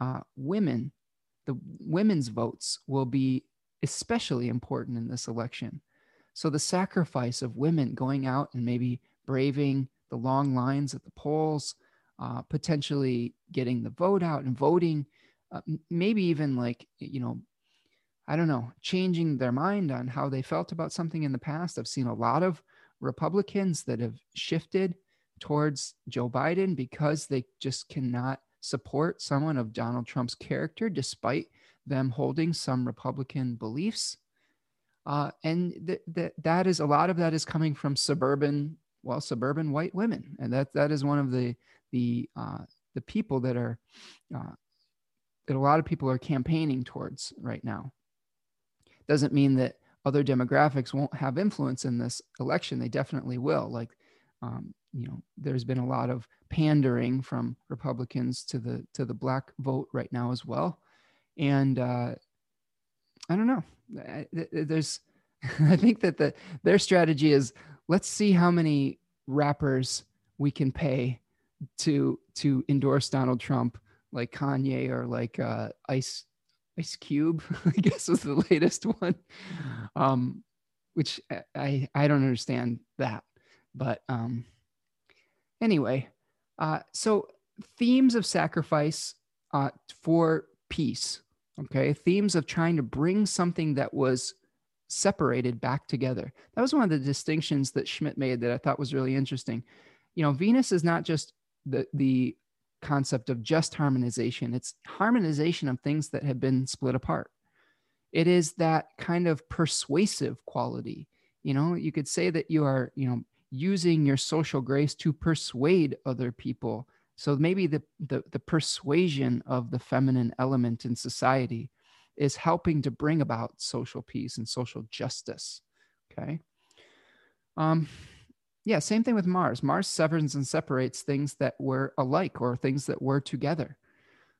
uh, women the women's votes will be especially important in this election so the sacrifice of women going out and maybe braving the long lines at the polls uh, potentially getting the vote out and voting uh, maybe even like you know I don't know, changing their mind on how they felt about something in the past. I've seen a lot of Republicans that have shifted towards Joe Biden because they just cannot support someone of Donald Trump's character, despite them holding some Republican beliefs. Uh, and th- th- that is a lot of that is coming from suburban, well, suburban white women, and that that is one of the the uh, the people that are uh, that a lot of people are campaigning towards right now. Doesn't mean that other demographics won't have influence in this election. They definitely will. Like, um, you know, there's been a lot of pandering from Republicans to the to the black vote right now as well, and uh, I don't know. I, There's, I think that the their strategy is let's see how many rappers we can pay to to endorse Donald Trump, like Kanye or like uh, Ice Ice Cube, I guess was the latest one. Um, which I I don't understand that, but um, anyway, uh, so themes of sacrifice uh, for peace. Okay, themes of trying to bring something that was separated back together. That was one of the distinctions that Schmidt made that I thought was really interesting. You know, Venus is not just the the concept of just harmonization. It's harmonization of things that have been split apart. It is that kind of persuasive quality. You know, you could say that you are, you know, using your social grace to persuade other people. So maybe the, the, the persuasion of the feminine element in society is helping to bring about social peace and social justice. Okay. Um, yeah, same thing with Mars. Mars severs and separates things that were alike or things that were together.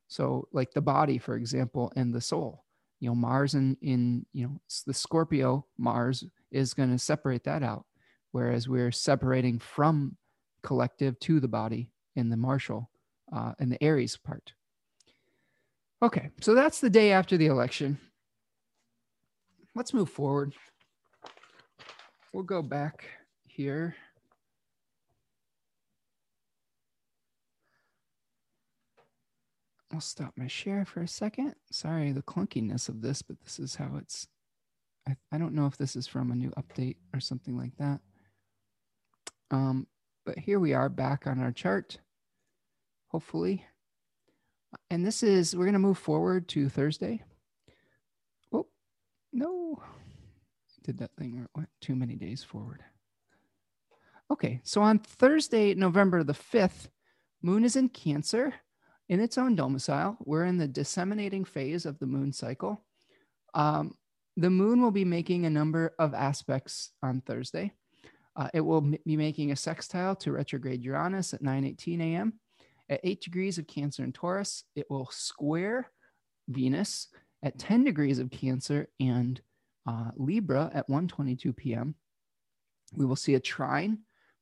So, like the body, for example, and the soul. You know, Mars in in you know the Scorpio Mars is going to separate that out, whereas we're separating from collective to the body in the Martial uh, in the Aries part. Okay, so that's the day after the election. Let's move forward. We'll go back here. I'll stop my share for a second. Sorry, the clunkiness of this, but this is how it's. I, I don't know if this is from a new update or something like that. Um, but here we are back on our chart, hopefully. And this is, we're going to move forward to Thursday. Oh, no. Did that thing where it went too many days forward. Okay, so on Thursday, November the 5th, Moon is in Cancer in its own domicile. We're in the disseminating phase of the moon cycle. Um, the moon will be making a number of aspects on Thursday. Uh, it will m- be making a sextile to retrograde Uranus at 9:18 a.m. At 8 degrees of Cancer and Taurus, it will square Venus at 10 degrees of Cancer and uh, Libra at 1:22 p.m. We will see a trine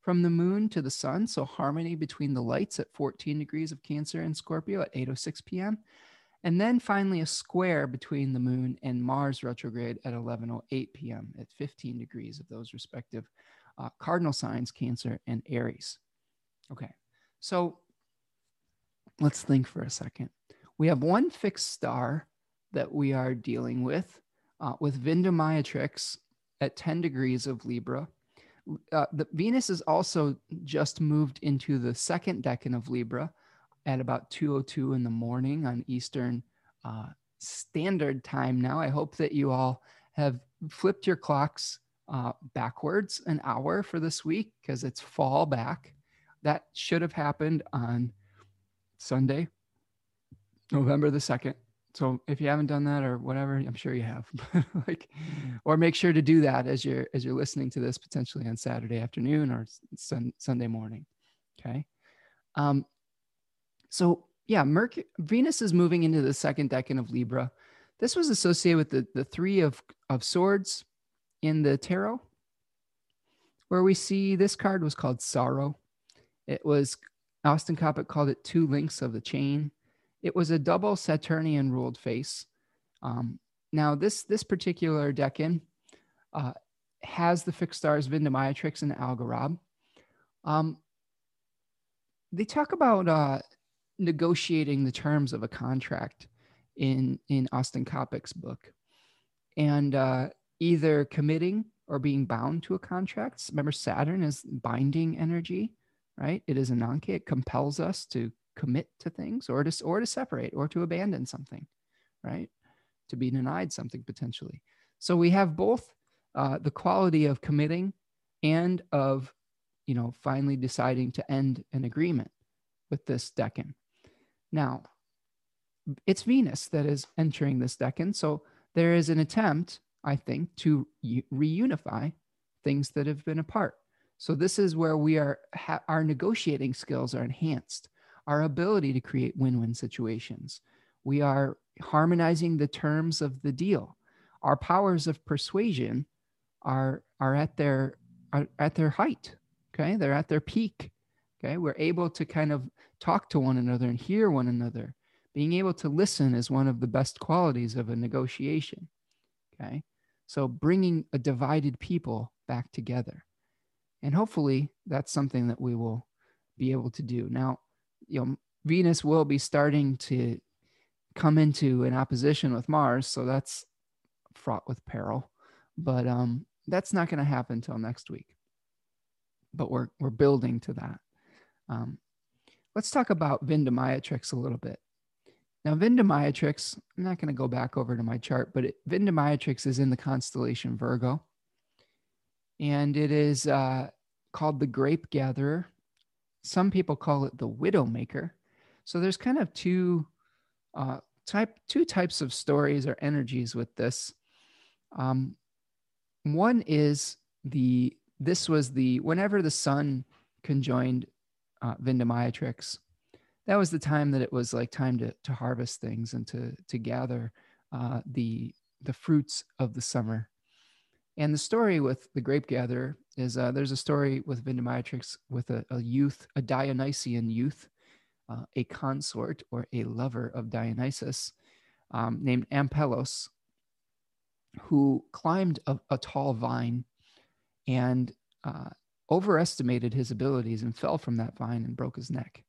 from the moon to the sun. So harmony between the lights at 14 degrees of Cancer and Scorpio at 8:06 p.m. And then finally a square between the moon and Mars retrograde at 11:08 p.m. at 15 degrees of those respective uh, cardinal signs, Cancer and Aries. Okay, so let's think for a second. We have one fixed star that we are dealing with, uh, with Vindemiatrix at 10 degrees of Libra. Uh, the Venus is also just moved into the second decan of Libra at about 2:02 in the morning on Eastern uh, Standard Time. Now, I hope that you all have flipped your clocks uh, backwards an hour for this week because it's fall back. That should have happened on Sunday, November the 2nd. So if you haven't done that or whatever, I'm sure you have. like, or make sure to do that as you're as you're listening to this potentially on Saturday afternoon or sun, Sunday morning. Okay. Um, so yeah, Mercury, Venus is moving into the second decan of Libra. This was associated with the, the three of, of swords in the tarot, where we see this card was called sorrow. It was Austin Coppock called it two links of the chain. It was a double Saturnian ruled face. Um, now, this this particular decan uh, has the fixed stars Vindemiatrix and Algorab. Um, they talk about uh, negotiating the terms of a contract in in Austin Coppock's book, and uh, either committing or being bound to a contract. Remember, Saturn is binding energy, right? It is Ananke. It compels us to commit to things or to or to separate or to abandon something, right? To be denied something potentially. So we have both uh, the quality of committing and of, you know, finally deciding to end an agreement with this decan. Now, it's Venus that is entering this decan. So there is an attempt, I think, to reunify things that have been apart. So this is where we are, ha- our negotiating skills are enhanced, our ability to create win-win situations. We are harmonizing the terms of the deal. Our powers of persuasion are are at their are at their height. Okay, they're at their peak. Okay, we're able to kind of talk to one another and hear one another. Being able to listen is one of the best qualities of a negotiation. Okay. So bringing a divided people back together. And hopefully that's something that we will be able to do. Now, you know, Venus will be starting to come into an opposition with Mars. So that's fraught with peril. But um, that's not going to happen until next week. But we're, we're building to that. Um, Let's talk about Vindemiatrix a little bit. Now, Vindemiatrix, I'm not going to go back over to my chart, but it, Vindemiatrix is in the constellation Virgo. And it is uh, called the grape gatherer. Some people call it the widow maker. So there's kind of two uh, type two types of stories or energies with this. Um, one is the this was the whenever the sun conjoined uh, Vindemiatrix, that was the time that it was like time to to harvest things and to to gather uh, the the fruits of the summer. And the story with the grape gatherer is uh, there's a story with Vindemiatrix with a, a youth, a Dionysian youth, uh, a consort or a lover of Dionysus um, named Ampelos, who climbed a, a tall vine and uh, overestimated his abilities and fell from that vine and broke his neck.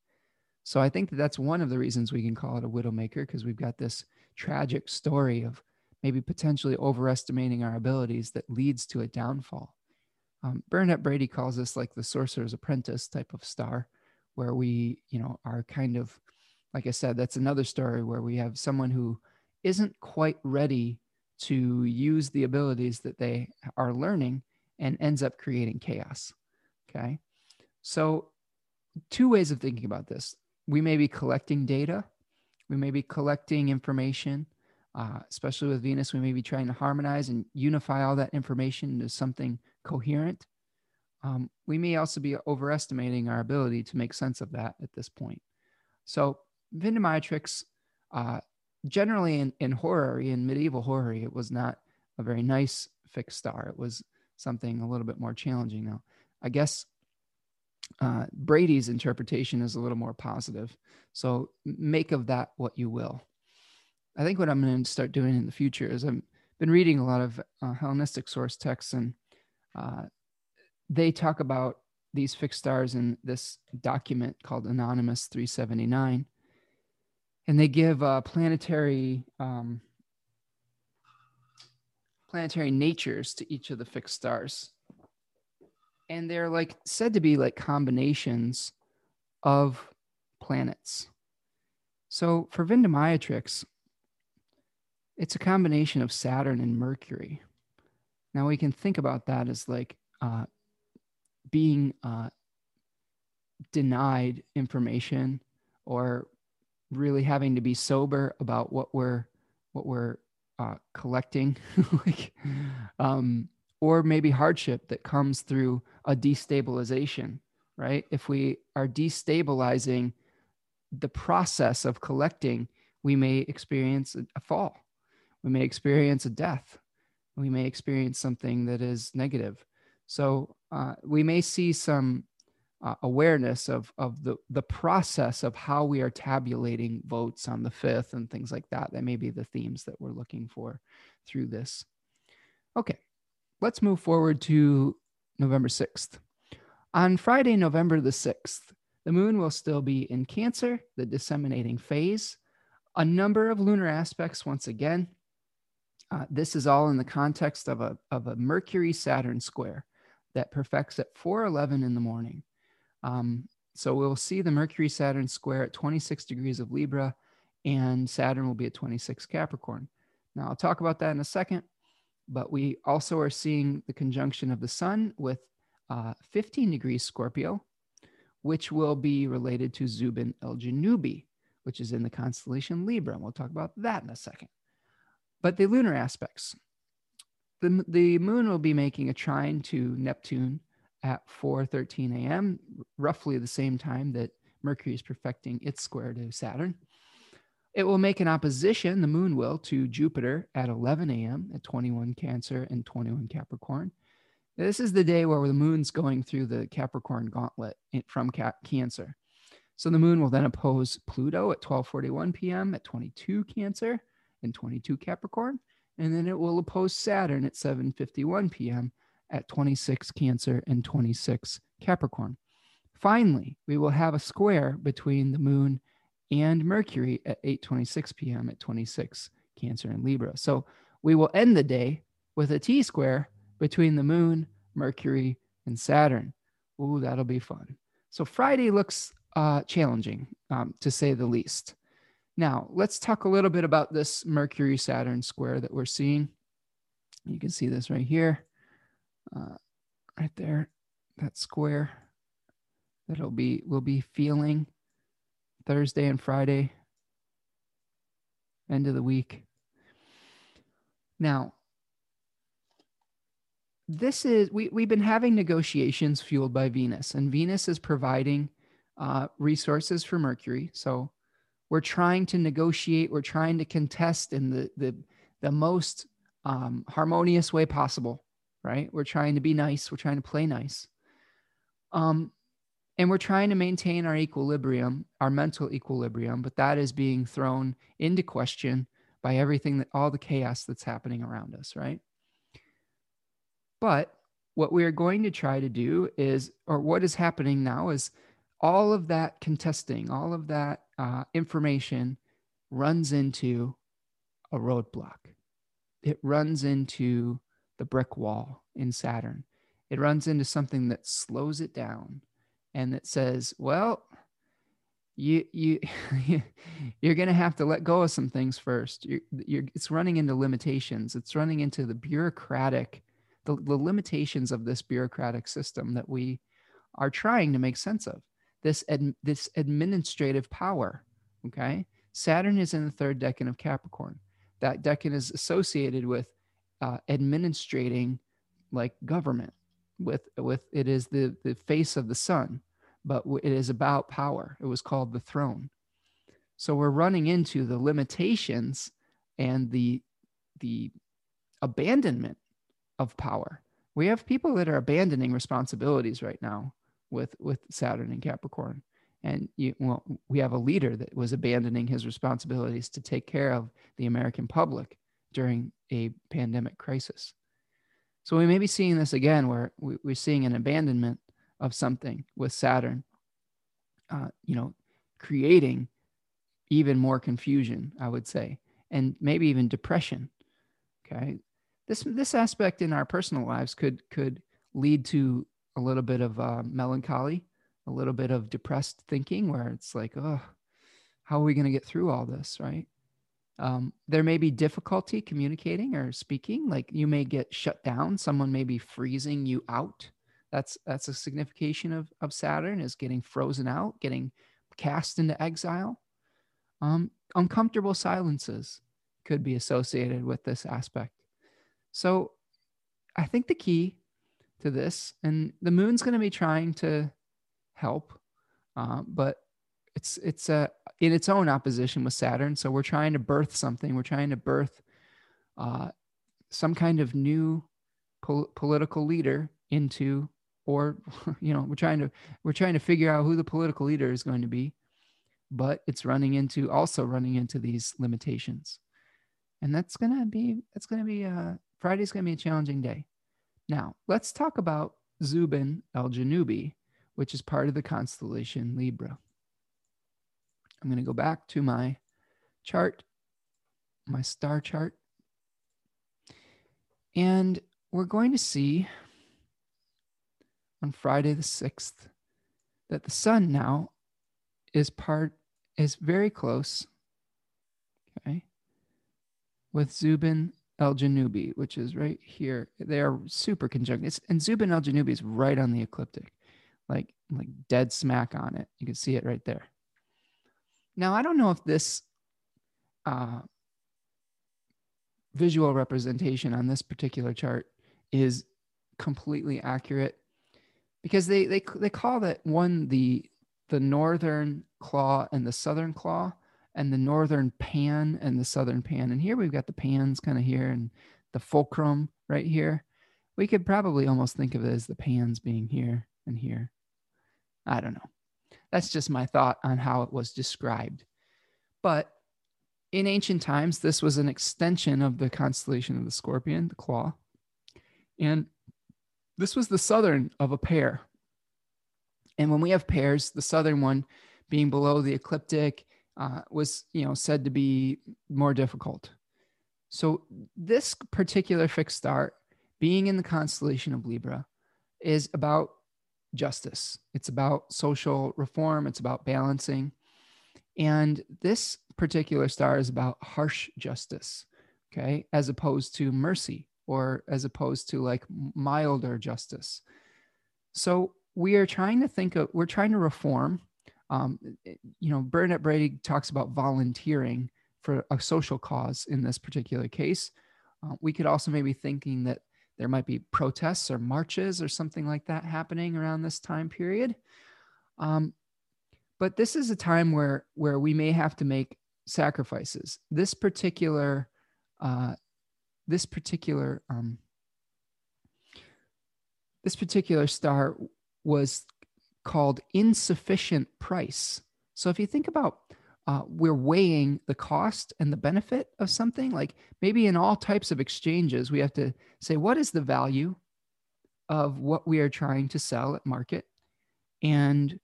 So I think that that's one of the reasons we can call it a widowmaker because we've got this tragic story of maybe potentially overestimating our abilities that leads to a downfall. Um, Bernadette Brady calls this like the sorcerer's apprentice type of star, where we, you know, are kind of, like I said, that's another story where we have someone who isn't quite ready to use the abilities that they are learning and ends up creating chaos. Okay. So, two ways of thinking about this we may be collecting data, we may be collecting information. Uh, especially with Venus, we may be trying to harmonize and unify all that information into something coherent. Um, we may also be overestimating our ability to make sense of that at this point. So, Vindemiatrix, uh, generally in, in horary, in medieval horary, it was not a very nice fixed star. It was something a little bit more challenging now. I guess Uh, Brady's interpretation is a little more positive. So make of that what you will. I think what I'm going to start doing in the future is I've been reading a lot of uh, Hellenistic source texts, and uh, they talk about these fixed stars in this document called Anonymous 379. And they give uh, planetary um, planetary natures to each of the fixed stars. And they're like said to be like combinations of planets. So for Vindemiatrix, it's a combination of Saturn and Mercury. Now we can think about that as like uh, being uh, denied information or really having to be sober about what we're what we're uh, collecting. Like um, or maybe hardship that comes through a destabilization right? If we are destabilizing the process of collecting we may experience a fall we may experience a death we may experience something that is negative so uh, we may see some uh, awareness of of the the process of how we are tabulating votes on the fifth and things like that. That may be the themes that we're looking for through this. Okay, let's move forward to November sixth. On Friday, November the sixth, the moon will still be in Cancer, the disseminating phase. A number of lunar aspects once again. Uh, this is all in the context of a, of a Mercury Saturn square that perfects at 4:11 in the morning. Um, so we'll see the Mercury Saturn square at 26 degrees of Libra, and Saturn will be at 26 Capricorn. Now I'll talk about that in a second, but we also are seeing the conjunction of the Sun with uh, 15 degrees Scorpio, which will be related to Zuben el Genubi, which is in the constellation Libra. And we'll talk about that in a second. But the lunar aspects the, the moon will be making a trine to Neptune at 4:13 a.m., roughly the same time that Mercury is perfecting its square to Saturn. It will make an opposition, the moon will, to Jupiter at 11 a.m. at 21 Cancer and 21 Capricorn. This is the day where the moon's going through the Capricorn gauntlet from Cancer. So the moon will then oppose Pluto at 12:41 p.m. at 22 Cancer and 22 Capricorn and then it will oppose Saturn at 7:51 p.m. at 26 Cancer and 26 Capricorn. Finally, we will have a square between the moon and Mercury at 8:26 p.m. at 26 Cancer and Libra. So we will end the day with a T square between the moon, Mercury, and Saturn. Ooh, that'll be fun. So Friday looks uh, challenging, um, to say the least. Now, let's talk a little bit about this Mercury Saturn square that we're seeing. You can see this right here, uh, right there, that square that'll be, we'll be feeling Thursday and Friday, end of the week. Now, this is, we, we've been having negotiations fueled by Venus, and Venus is providing uh, resources for Mercury. So, we're trying to negotiate we're trying to contest in the the, the most um, harmonious way possible right? We're trying to be nice we're trying to play nice. Um, and we're trying to maintain our equilibrium our mental equilibrium but that is being thrown into question by everything that all the chaos that's happening around us right? But what we are going to try to do is or what is happening now is all of that contesting all of that uh, information runs into a roadblock. It runs into the brick wall in Saturn. It runs into something that slows it down and that says, well, you you you're going to have to let go of some things first. You're, you're, it's running into limitations. It's running into the bureaucratic, the, the limitations of this bureaucratic system that we are trying to make sense of this ad, this administrative power. Okay, Saturn is in the third decan of Capricorn. That decan is associated with uh, administrating like government. With with it is the the face of the sun, but it is about power. It was called the throne. So we're running into the limitations and the the abandonment of power. We have people that are abandoning responsibilities right now with with Saturn and Capricorn. And you, well, we have a leader that was abandoning his responsibilities to take care of the American public during a pandemic crisis. So we may be seeing this again, where we, are seeing an abandonment of something with Saturn, uh, you know, creating even more confusion, I would say, and maybe even depression. Okay, this this aspect in our personal lives could could lead to a little bit of uh, melancholy, a little bit of depressed thinking, where it's like, oh, how are we going to get through all this, right? Um, there may be difficulty communicating or speaking, like you may get shut down. Someone may be freezing you out. That's that's a signification of of Saturn is getting frozen out, getting cast into exile. Um, uncomfortable silences could be associated with this aspect. So I think the key to this, and the moon's going to be trying to help, uh, but it's it's uh, in its own opposition with Saturn. So we're trying to birth something. We're trying to birth uh, some kind of new pol- political leader into, or you know, we're trying to we're trying to figure out who the political leader is going to be, but it's running into also running into these limitations, and that's gonna be that's gonna be uh, Friday's gonna be a challenging day. Now let's talk about Zuben el-Genubi, which is part of the constellation Libra. I'm going to go back to my chart, my star chart. And we're going to see on Friday the 6th that the sun now is part is very close okay with Zuben el-Genubi which is right here. They are super conjunct it's, and Zuben el-Genubi is right on the ecliptic like like dead smack on it. You can see it right there. Now, I don't know if this uh, visual representation on this particular chart is completely accurate because they they they call that one the the northern claw and the southern claw and the northern pan and the southern pan and here we've got the pans kind of here and the fulcrum right here we could probably almost think of it as the pans being here and here i don't know that's just my thought on how it was described. But in ancient times, this was an extension of the constellation of the scorpion, the claw. And this was the southern of a pair. And when we have pairs, the southern one being below the ecliptic uh, was, you know, said to be more difficult. So this particular fixed star, being in the constellation of Libra, is about justice. It's about social reform, it's about balancing. And this particular star is about harsh justice, okay, as opposed to mercy or as opposed to like milder justice. So we are trying to think of, we're trying to reform. Um, you know, Bernadette Brady talks about volunteering for a social cause in this particular case. Uh, we could also maybe thinking that there might be protests or marches or something like that happening around this time period. Um, but this is a time where where we may have to make sacrifices. This particular uh, this particular um, this particular star was called insufficient price. So if you think about uh, we're weighing the cost and the benefit of something. Like maybe in all types of exchanges, we have to say, what is the value of what we are trying to sell at market? And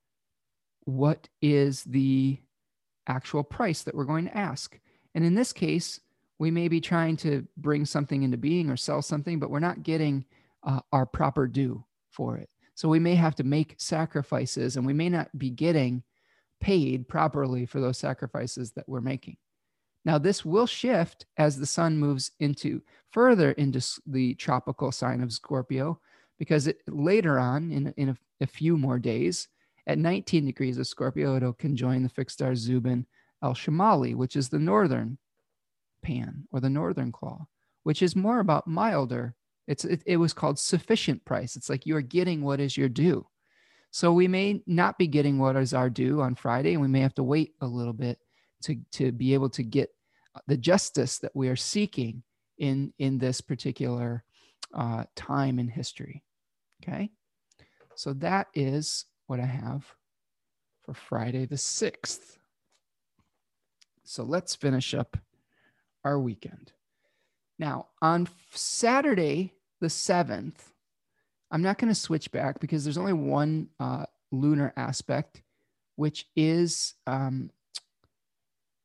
what is the actual price that we're going to ask? And in this case, we may be trying to bring something into being or sell something, but we're not getting uh, our proper due for it. So we may have to make sacrifices and we may not be getting paid properly for those sacrifices that we're making. Now, this will shift as the sun moves into further into the tropical sign of Scorpio, because it, later on, in, in a, a, few more days, at 19 degrees of Scorpio, it'll conjoin the fixed star Zuben El Shamali, which is the northern pan or the northern claw, which is more about milder. It's it, it was called sufficient price. It's like you are getting what is your due. So we may not be getting what is our due on Friday, and we may have to wait a little bit to, to be able to get the justice that we are seeking in, in this particular uh, time in history. Okay. So that is what I have for Friday the 6th. So let's finish up our weekend. Now, on Saturday the 7th, I'm not going to switch back because there's only one uh, lunar aspect, which is um,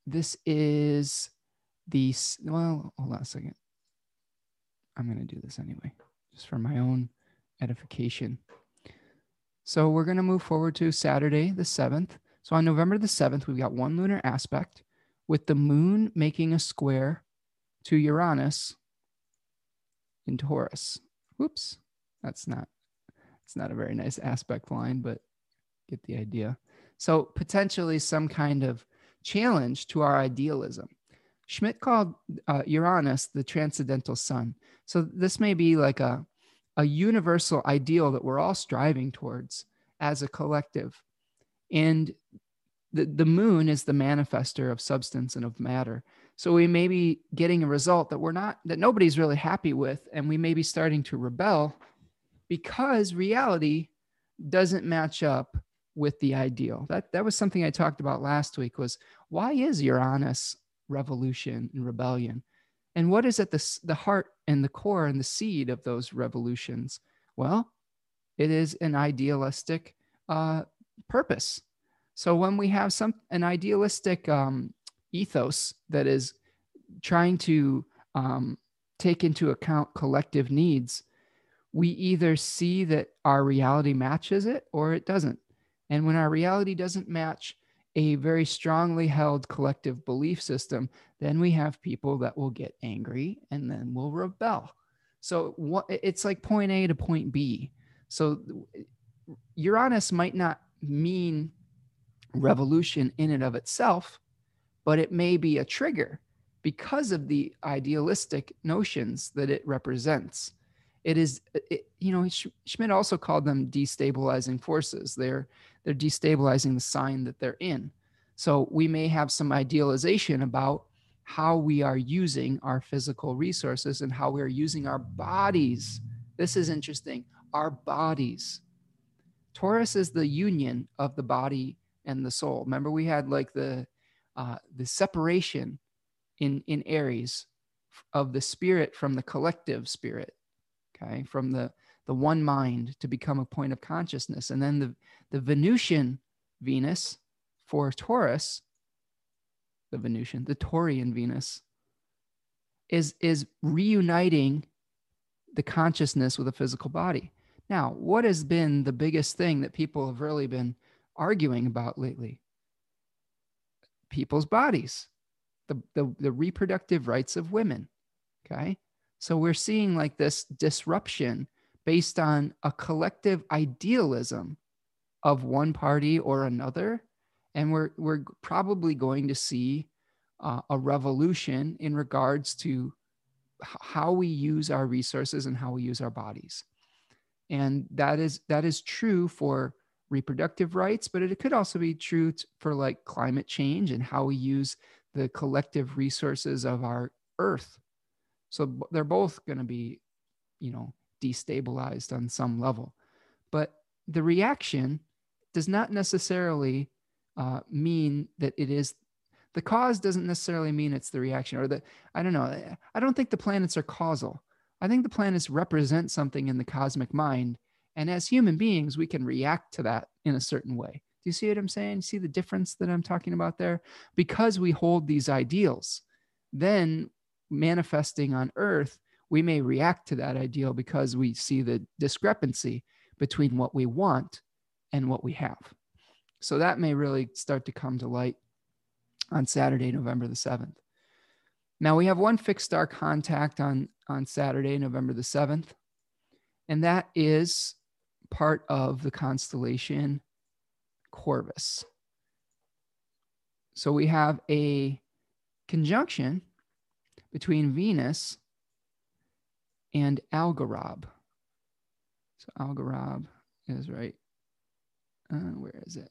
this is the, well, hold on a second. I'm going to do this anyway, just for my own edification. So we're going to move forward to Saturday, the 7th. So on November the 7th, we've got one lunar aspect with the moon making a square to Uranus in Taurus. Whoops, that's not it's not a very nice aspect line, but get the idea. So potentially some kind of challenge to our idealism. Schmidt called uh, Uranus the transcendental sun. So this may be like a a universal ideal that we're all striving towards as a collective. And the, the moon is the manifester of substance and of matter. So we may be getting a result that we're not, that nobody's really happy with, and we may be starting to rebel because reality doesn't match up with the ideal. That that was something I talked about last week was why is Uranus revolution and rebellion? And what is at the, the heart and the core and the seed of those revolutions? Well, it is an idealistic uh, purpose. So when we have some an idealistic um, ethos that is trying to um, take into account collective needs, we either see that our reality matches it or it doesn't. And when our reality doesn't match a very strongly held collective belief system, then we have people that will get angry and then will rebel. So what, it's like point A to point B. So Uranus might not mean revolution in and of itself, but it may be a trigger because of the idealistic notions that it represents. It is, uh, it, you know, Schmidt also called them destabilizing forces. They're they're destabilizing the sign that they're in. So we may have some idealization about how we are using our physical resources and how we are using our bodies. This is interesting. Our bodies. Taurus is the union of the body and the soul. Remember, we had like the uh, the separation in in Aries of the spirit from the collective spirit. Okay, from the the one mind to become a point of consciousness, and then the the Venusian Venus for Taurus, the Venusian, the Taurian Venus, is is reuniting the consciousness with a physical body. Now, what has been the biggest thing that people have really been arguing about lately? People's bodies, the, the, the reproductive rights of women. Okay. So we're seeing like this disruption based on a collective idealism of one party or another. And we're, we're probably going to see uh, a revolution in regards to how we use our resources and how we use our bodies and that is that is true for reproductive rights but it could also be true for like climate change and how we use the collective resources of our earth so they're both going to be you know destabilized on some level but the reaction does not necessarily uh, mean that it is the cause doesn't necessarily mean it's the reaction or the i don't know i don't think the planets are causal I think the planets represent something in the cosmic mind. And as human beings, we can react to that in a certain way. Do you see what I'm saying? See the difference that I'm talking about there? Because we hold these ideals, then manifesting on earth, we may react to that ideal because we see the discrepancy between what we want and what we have. So that may really start to come to light on Saturday, November the 7th. Now we have one fixed star contact on, on Saturday, November the 7th, and that is part of the constellation Corvus. So we have a conjunction between Venus and Algorab. So Algorab is right. Uh, where is it?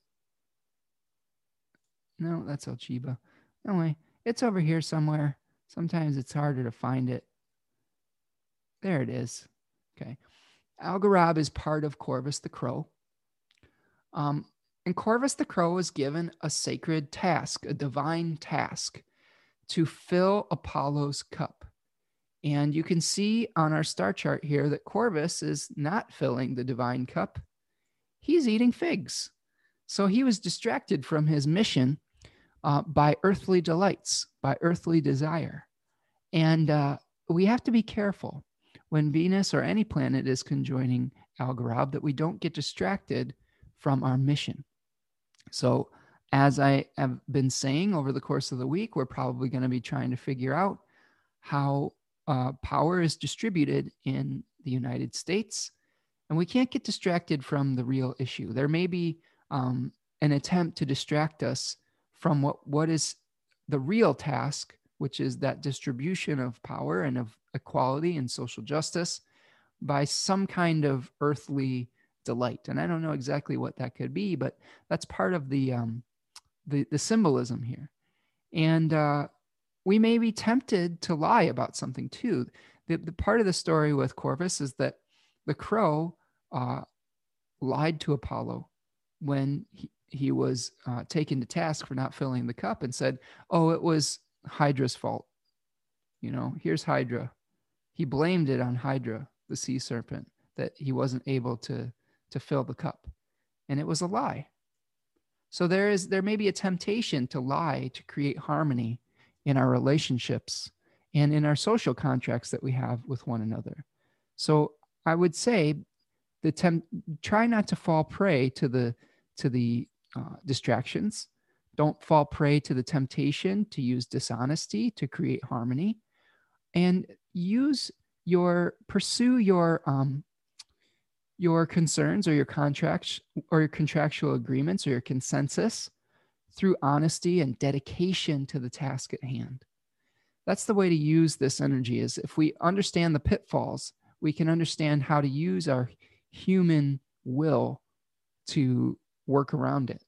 No, that's Alchiba. Anyway, it's over here somewhere. Sometimes it's harder to find it. There it is. Okay. Algorab is part of Corvus the Crow. Um, and Corvus the Crow was given a sacred task, a divine task to fill Apollo's cup. And you can see on our star chart here that Corvus is not filling the divine cup, he's eating figs. So he was distracted from his mission uh, by earthly delights, by earthly desire. And uh, we have to be careful when Venus or any planet is conjoining Algorab that we don't get distracted from our mission. So, as I have been saying over the course of the week, we're probably going to be trying to figure out how uh, power is distributed in the United States. And we can't get distracted from the real issue. There may be um, an attempt to distract us from what, what is the real task, which is that distribution of power and of equality and social justice by some kind of earthly delight. And I don't know exactly what that could be, but that's part of the um, the, the symbolism here. And uh, we may be tempted to lie about something too. The, the part of the story with Corvus is that the crow uh, lied to Apollo when he, he was uh, taken to task for not filling the cup and said, Oh, it was Hydra's fault. You know, here's Hydra. He blamed it on Hydra, the sea serpent, that he wasn't able to, to fill the cup. And it was a lie. So there is there may be a temptation to lie to create harmony in our relationships and in our social contracts that we have with one another. So I would say the temp- try not to fall prey to the to the uh, distractions. Don't fall prey to the temptation to use dishonesty to create harmony, and use your pursue your um, your concerns or your contracts or your contractual agreements or your consensus through honesty and dedication to the task at hand. That's the way to use this energy is if we understand the pitfalls, we can understand how to use our human will to work around it.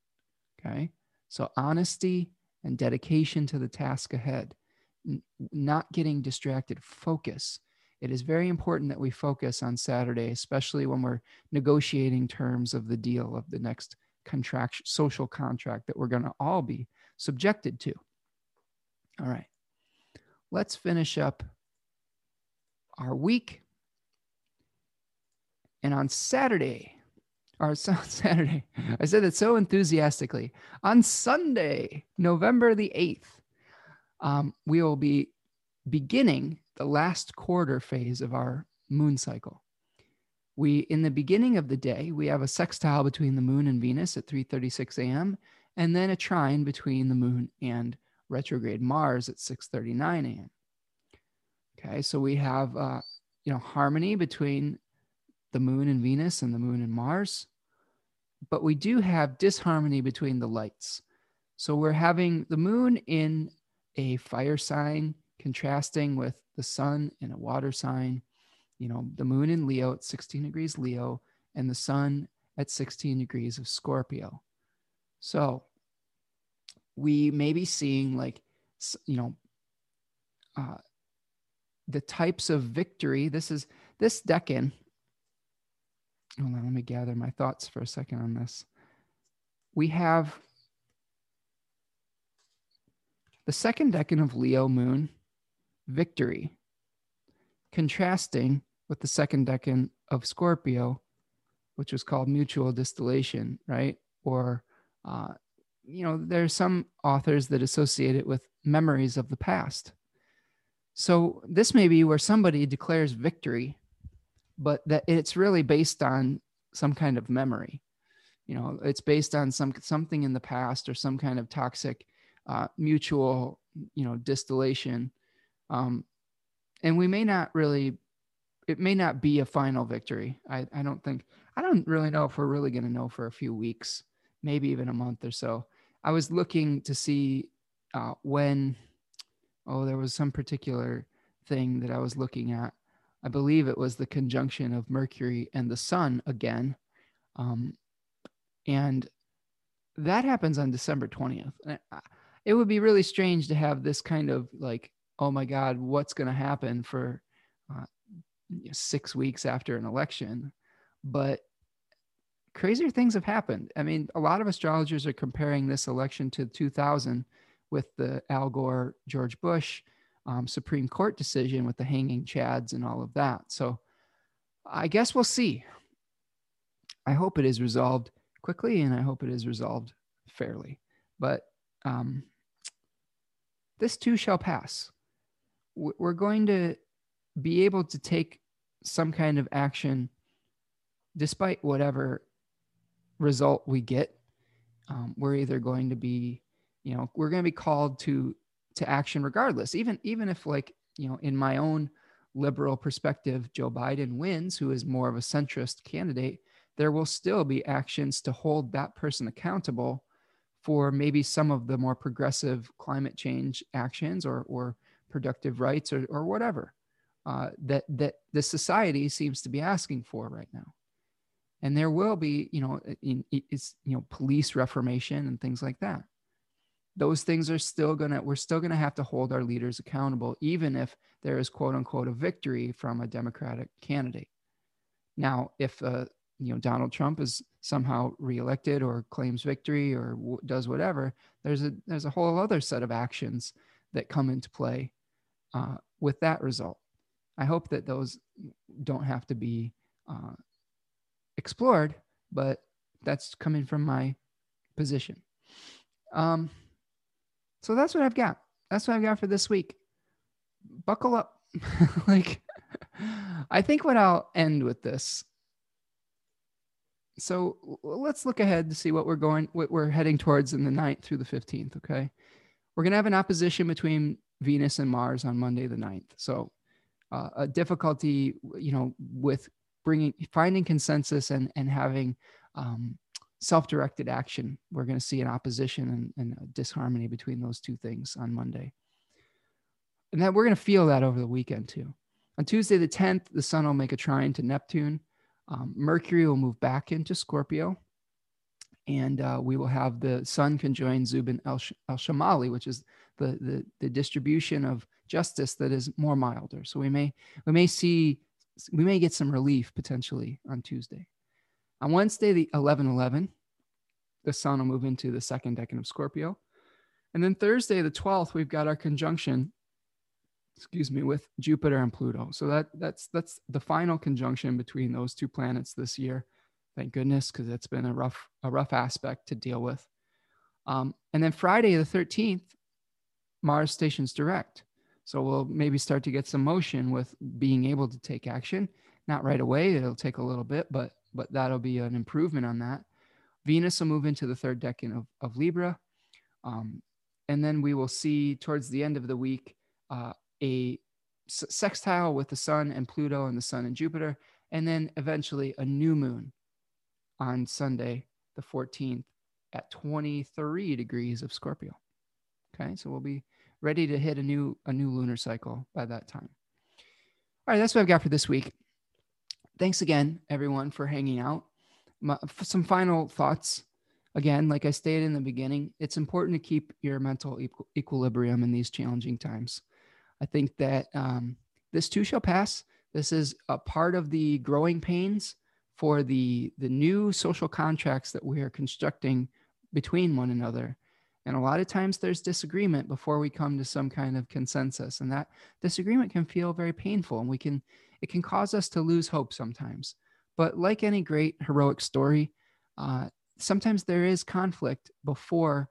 Okay. So, honesty and dedication to the task ahead, N- not getting distracted, focus. It is very important that we focus on Saturday, especially when we're negotiating terms of the deal of the next contract, social contract that we're going to all be subjected to. All right. Let's finish up our week. And on Saturday, or Saturday. I said it so enthusiastically. On Sunday, November the 8th, um, we will be beginning the last quarter phase of our moon cycle. We, in the beginning of the day, we have a sextile between the moon and Venus at 3:36 a.m., and then a trine between the moon and retrograde Mars at 6:39 a.m. Okay, so we have uh, you know harmony between the moon and Venus and the moon and Mars but we do have disharmony between the lights. So we're having the moon in a fire sign contrasting with the sun in a water sign. You know, the moon in Leo at 16 degrees Leo and the sun at 16 degrees of Scorpio. So we may be seeing like, you know, uh, the types of victory. This is this decan hold on, let me gather my thoughts for a second on this. We have the second decan of Leo moon, victory, contrasting with the second decan of Scorpio, which was called mutual distillation, right? Or, uh, you know, there are some authors that associate it with memories of the past. So this may be where somebody declares victory but that it's really based on some kind of memory. You know it's based on some something in the past or some kind of toxic uh, mutual you know distillation. Um, and we may not really it may not be a final victory. I, I don't think i don't really know if we're really going to know for a few weeks maybe even a month or so. I was looking to see uh, when oh there was some particular thing that i was looking at I believe it was the conjunction of Mercury and the Sun again. Um, and that happens on December 20th. It would be really strange to have this kind of like, oh my God, what's going to happen for uh, six weeks after an election? But crazier things have happened. I mean, a lot of astrologers are comparing this election to 2000 with the Al Gore, George Bush um, Supreme Court decision with the hanging Chads and all of that. So I guess we'll see. I hope it is resolved quickly and I hope it is resolved fairly. But um, this too shall pass. We're going to be able to take some kind of action despite whatever result we get. Um, we're either going to be, you know, we're going to be called to to action regardless. Even even if like you know, in my own liberal perspective, Joe Biden wins, who is more of a centrist candidate, there will still be actions to hold that person accountable for maybe some of the more progressive climate change actions or, or productive rights or, or whatever uh, that, that the society seems to be asking for right now. And there will be, you know, in, it's, you know, police reformation and things like that. Those things are still going to, we're still going to have to hold our leaders accountable, even if there is quote unquote a victory from a Democratic candidate. Now, if uh, you know Donald Trump is somehow reelected or claims victory or w- does whatever, there's a there's a whole other set of actions that come into play uh, with that result. I hope that those don't have to be uh, explored, but that's coming from my position. Um, so that's what I've got. That's what I've got for this week. Buckle up. like, I think what I'll end with this so let's look ahead to see what we're going what we're heading towards in the 9th through the 15th okay we're going to have an opposition between venus and mars on monday the 9th so uh, a difficulty you know with bringing finding consensus and and having um, self-directed action we're going to see an opposition and, and disharmony between those two things on monday and that we're going to feel that over the weekend too on tuesday the 10th the sun will make a trine to neptune um, Mercury will move back into Scorpio, and uh, we will have the Sun conjoin Zuben El, El Shamali, which is the, the the distribution of justice that is more milder. So we may we may see we may get some relief potentially on Tuesday. On Wednesday, the 11 11, the Sun will move into the second decan of Scorpio. And then Thursday, the 12th, we've got our conjunction excuse me, with Jupiter and Pluto. So that that's that's the final conjunction between those two planets this year. Thank goodness, because it's been a rough a rough aspect to deal with. Um, and then Friday the thirteenth, Mars stations direct. So we'll maybe start to get some motion with being able to take action. Not right away; it'll take a little bit, but but that'll be an improvement on that. Venus will move into the third decan of, of Libra. Um, and then we will see towards the end of the week uh, a sextile with the sun and Pluto and the sun and Jupiter, and then eventually a new moon on Sunday, the 14th, at 23 degrees of Scorpio. Okay, so we'll be ready to hit a new a new lunar cycle by that time. All right, that's what I've got for this week. Thanks again, everyone, for hanging out. My, some final thoughts. Again, like I stated in the beginning, it's important to keep your mental equilibrium in these challenging times. I think that um, this too shall pass. This is a part of the growing pains for the the new social contracts that we are constructing between one another. And a lot of times there's disagreement before we come to some kind of consensus. And that disagreement can feel very painful and we can it can cause us to lose hope sometimes. But like any great heroic story, uh, sometimes there is conflict before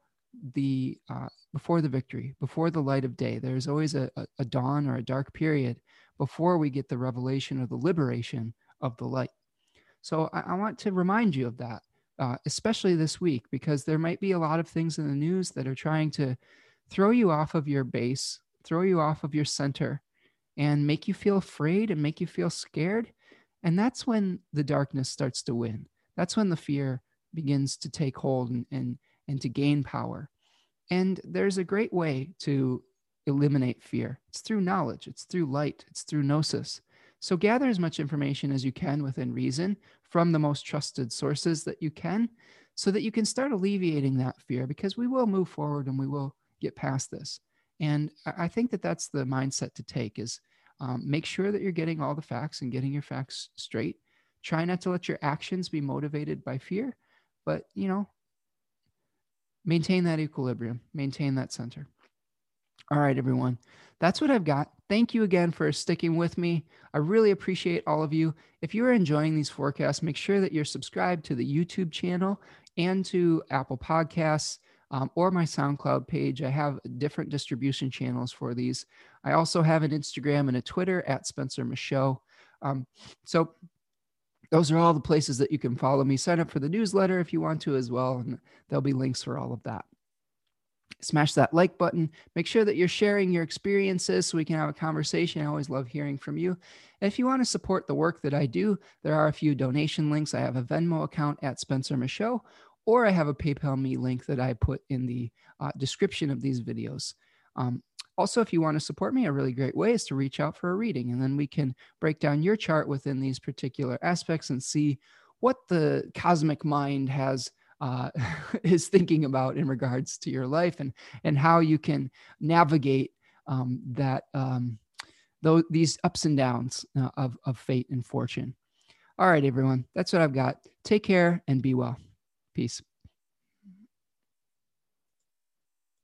the uh, before the victory, before the light of day. There's always a, a, dawn or a dark period before we get the revelation of the liberation of the light. So I, I want to remind you of that, uh, especially this week, because there might be a lot of things in the news that are trying to throw you off of your base, throw you off of your center, and make you feel afraid and make you feel scared. And that's when the darkness starts to win. That's when the fear begins to take hold and, and and to gain power. And there's a great way to eliminate fear it's through knowledge, it's through light, it's through gnosis. So gather as much information as you can within reason from the most trusted sources that you can so that you can start alleviating that fear because we will move forward and we will get past this. And I think that that's the mindset to take is um, make sure that you're getting all the facts and getting your facts straight Try not to let your actions be motivated by fear, but, you know, maintain that equilibrium, maintain that center. All right, everyone. That's what I've got. Thank you again for sticking with me. I really appreciate all of you. If you are enjoying these forecasts, make sure that you're subscribed to the YouTube channel and to Apple Podcasts um, or my SoundCloud page. I have different distribution channels for these. I also have an Instagram and a Twitter at Spencer Michaud. Um, so those are all the places that you can follow me. Sign up for the newsletter if you want to as well, and there'll be links for all of that. Smash that like button. Make sure that you're sharing your experiences so we can have a conversation. I always love hearing from you. If you want to support the work that I do, there are a few donation links. I have a Venmo account at Spencer Michaud, or I have a PayPal me link that I put in the uh, description of these videos. Um, also, if you want to support me, a really great way is to reach out for a reading, and then we can break down your chart within these particular aspects and see what the cosmic mind has uh, is thinking about in regards to your life and and how you can navigate um, that um, those these ups and downs uh, of of fate and fortune. All right, everyone, that's what I've got. Take care and be well. Peace.